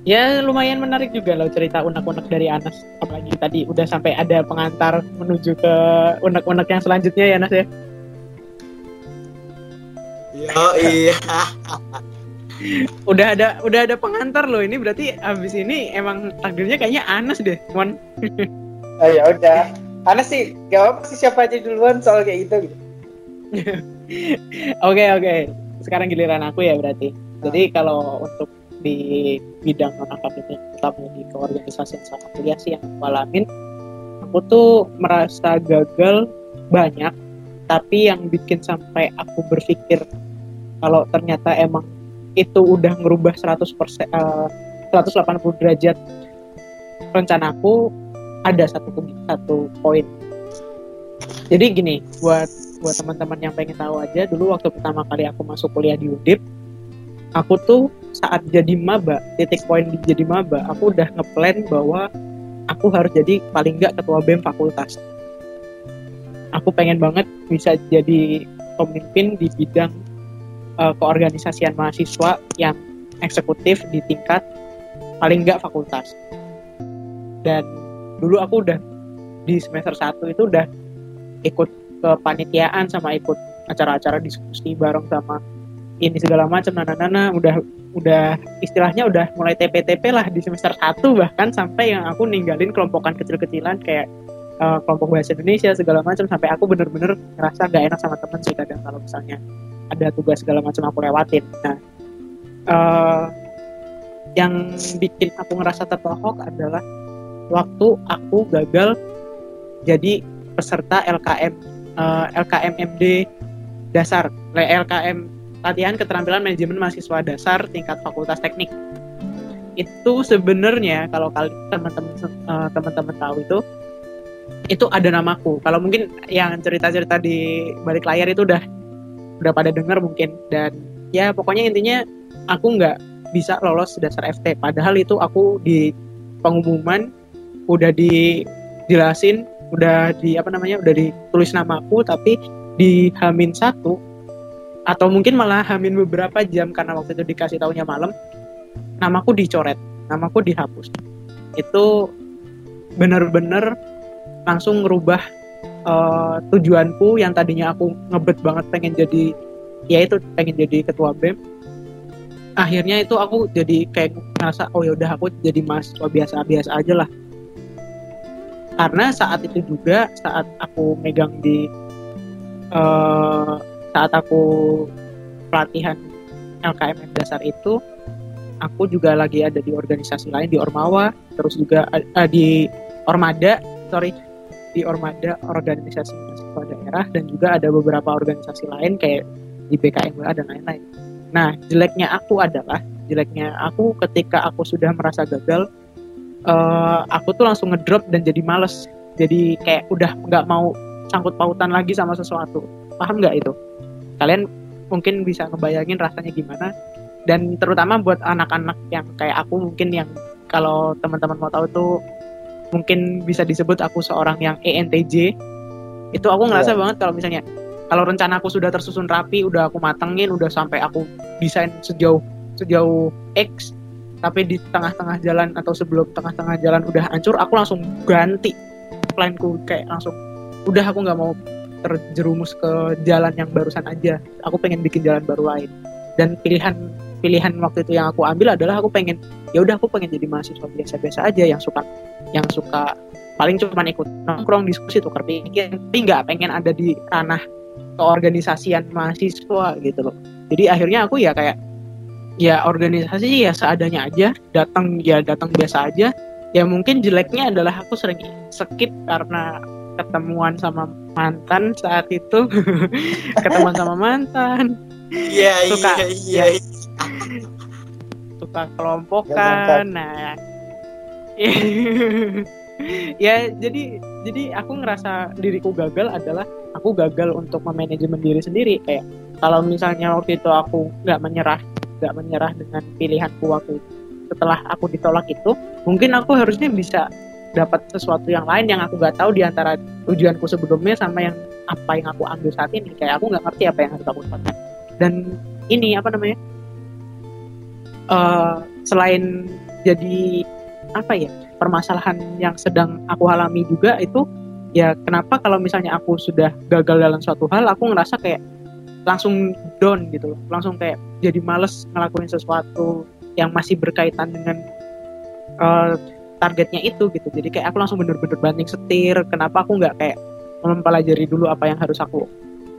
Ya lumayan menarik juga loh cerita unek-unek dari Anas. Apalagi tadi udah sampai ada pengantar menuju ke unek-unek yang selanjutnya ya Anas ya? Yo iya. udah ada udah ada pengantar loh. Ini berarti abis ini emang takdirnya kayaknya Anas deh, Mon. oh ya udah. Anas sih gak apa sih siapa aja duluan soal kayak gitu. Oke oke. Sekarang giliran aku ya berarti. Jadi kalau untuk di bidang non akademik terutama di keorganisasian sama kuliah sih yang aku alamin aku tuh merasa gagal banyak tapi yang bikin sampai aku berpikir kalau ternyata emang itu udah ngerubah 100% uh, 180 derajat rencanaku ada satu satu poin. Jadi gini, buat buat teman-teman yang pengen tahu aja, dulu waktu pertama kali aku masuk kuliah di Udip, aku tuh saat jadi maba, titik poin di jadi maba, aku udah ngeplan bahwa aku harus jadi paling nggak ketua BEM fakultas. Aku pengen banget bisa jadi pemimpin di bidang uh, keorganisasian mahasiswa yang eksekutif di tingkat paling nggak fakultas. Dan dulu aku udah di semester 1 itu udah ikut kepanitiaan sama ikut acara-acara diskusi bareng sama ini segala macam nana nana udah udah istilahnya udah mulai TP-TP lah di semester 1 bahkan sampai yang aku ninggalin kelompokan kecil-kecilan kayak uh, kelompok bahasa Indonesia segala macam sampai aku bener-bener ngerasa gak enak sama temen sih kadang kalau misalnya ada tugas segala macam aku lewatin. Nah uh, yang bikin aku ngerasa tertohok adalah waktu aku gagal jadi peserta LKM uh, eh, LKM MD dasar LKM latihan keterampilan manajemen mahasiswa dasar tingkat Fakultas Teknik. Itu sebenarnya kalau teman-teman uh, teman-teman tahu itu itu ada namaku. Kalau mungkin yang cerita-cerita di balik layar itu udah udah pada dengar mungkin. Dan ya pokoknya intinya aku nggak bisa lolos dasar FT padahal itu aku di pengumuman udah dijelasin udah di apa namanya udah ditulis namaku tapi di Hamin satu atau mungkin malah Hamin beberapa jam karena waktu itu dikasih tahunya malam namaku dicoret namaku dihapus. Itu bener-bener langsung ngerubah uh, tujuanku yang tadinya aku ngebet banget pengen jadi ya itu pengen jadi ketua BEM. Akhirnya itu aku jadi kayak ngerasa oh ya udah aku jadi mahasiswa biasa-biasa aja lah karena saat itu juga saat aku megang di uh, saat aku pelatihan LKM dasar itu aku juga lagi ada di organisasi lain di Ormawa terus juga uh, di Ormada sorry di Ormada organisasi mahasiswa daerah dan juga ada beberapa organisasi lain kayak di BKMWA dan lain-lain. Nah, jeleknya aku adalah jeleknya aku ketika aku sudah merasa gagal, uh, aku tuh langsung ngedrop dan jadi males. Jadi kayak udah nggak mau sangkut pautan lagi sama sesuatu. Paham nggak itu? Kalian mungkin bisa ngebayangin rasanya gimana. Dan terutama buat anak-anak yang kayak aku mungkin yang kalau teman-teman mau tahu tuh mungkin bisa disebut aku seorang yang ENTJ itu aku ngerasa yeah. banget kalau misalnya kalau rencana aku sudah tersusun rapi udah aku matengin udah sampai aku desain sejauh sejauh X tapi di tengah-tengah jalan atau sebelum tengah-tengah jalan udah hancur aku langsung ganti planku. Kayak langsung udah aku nggak mau terjerumus ke jalan yang barusan aja. Aku pengen bikin jalan baru lain. Dan pilihan pilihan waktu itu yang aku ambil adalah aku pengen ya udah aku pengen jadi mahasiswa biasa-biasa aja yang suka yang suka paling cuma ikut nongkrong diskusi tukar pikiran tapi nggak pengen ada di ranah keorganisasian mahasiswa gitu loh. Jadi akhirnya aku ya kayak ya organisasi ya seadanya aja. Datang ya datang biasa aja. Ya mungkin jeleknya adalah aku sering skip karena ketemuan sama mantan saat itu. Ketemuan sama mantan. Iya iya iya. ya, suka kelompokan nah. Ya jadi jadi aku ngerasa diriku gagal adalah aku gagal untuk memanajemen diri sendiri. Kayak kalau misalnya waktu itu aku nggak menyerah nggak menyerah dengan pilihanku waktu itu. Setelah aku ditolak itu mungkin aku harusnya bisa dapat sesuatu yang lain yang aku nggak tahu di antara tujuanku sebelumnya sama yang apa yang aku ambil saat ini. Kayak aku nggak ngerti apa yang harus aku lakukan. Dan ini apa namanya uh, selain jadi apa ya permasalahan yang sedang aku alami juga itu ya kenapa kalau misalnya aku sudah gagal dalam suatu hal aku ngerasa kayak langsung down gitu loh. Langsung kayak jadi males ngelakuin sesuatu yang masih berkaitan dengan uh, targetnya itu gitu. Jadi kayak aku langsung bener-bener banting setir. Kenapa aku nggak kayak mempelajari dulu apa yang harus aku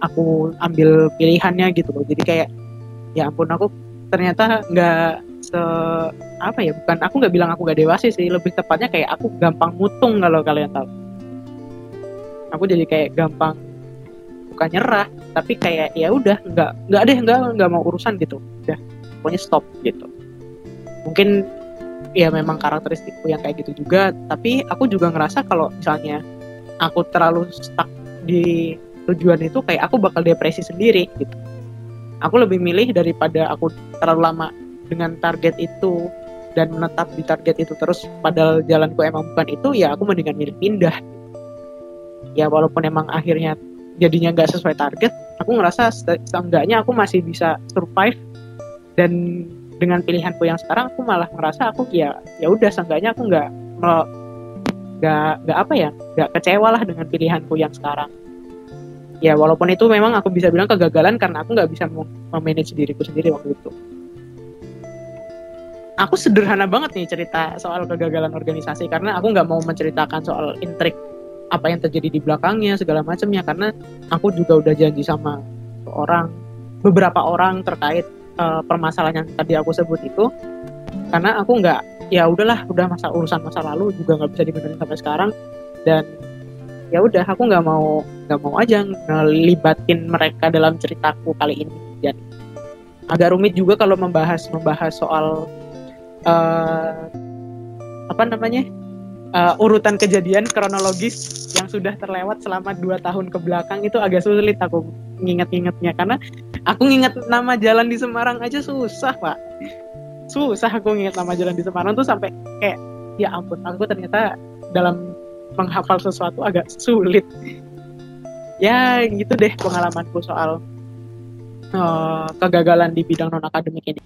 aku ambil pilihannya gitu loh. Jadi kayak ya ampun aku ternyata nggak se apa ya bukan aku nggak bilang aku nggak dewasa sih. Lebih tepatnya kayak aku gampang mutung kalau kalian tahu. Aku jadi kayak gampang bukan nyerah tapi kayak ya udah nggak nggak deh nggak nggak mau urusan gitu. Udah pokoknya stop gitu. Mungkin ya memang karakteristikku yang kayak gitu juga tapi aku juga ngerasa kalau misalnya aku terlalu stuck di tujuan itu kayak aku bakal depresi sendiri gitu. Aku lebih milih daripada aku terlalu lama dengan target itu dan menetap di target itu terus padahal jalanku emang bukan itu ya aku mendingan milih pindah. Ya walaupun emang akhirnya jadinya nggak sesuai target aku ngerasa seenggaknya aku masih bisa survive. Dan dengan pilihanku yang sekarang aku malah ngerasa aku ya ya udah seenggaknya aku nggak nggak nggak apa ya nggak kecewa lah dengan pilihanku yang sekarang. Ya walaupun itu memang aku bisa bilang kegagalan karena aku nggak bisa memanage diriku sendiri waktu itu. Aku sederhana banget nih cerita soal kegagalan organisasi karena aku nggak mau menceritakan soal intrik apa yang terjadi di belakangnya segala macamnya. Karena aku juga udah janji sama orang beberapa orang terkait uh, permasalahan yang tadi aku sebut itu. Karena aku nggak ya udahlah udah masa urusan masa lalu juga nggak bisa dibenerin sampai sekarang. Dan ya udah aku nggak mau nggak mau aja ngelibatin mereka dalam ceritaku kali ini. Dan agak rumit juga kalau membahas membahas soal uh, apa namanya uh, urutan kejadian kronologis yang sudah terlewat selama dua tahun ke belakang itu agak sulit aku nginget-ngingetnya. Karena aku nginget nama jalan di Semarang aja susah pak. Susah aku nginget nama jalan di Semarang tuh sampai kayak ya ampun aku ternyata dalam menghafal sesuatu agak sulit. Ya gitu deh pengalamanku soal uh, kegagalan di bidang non akademik ini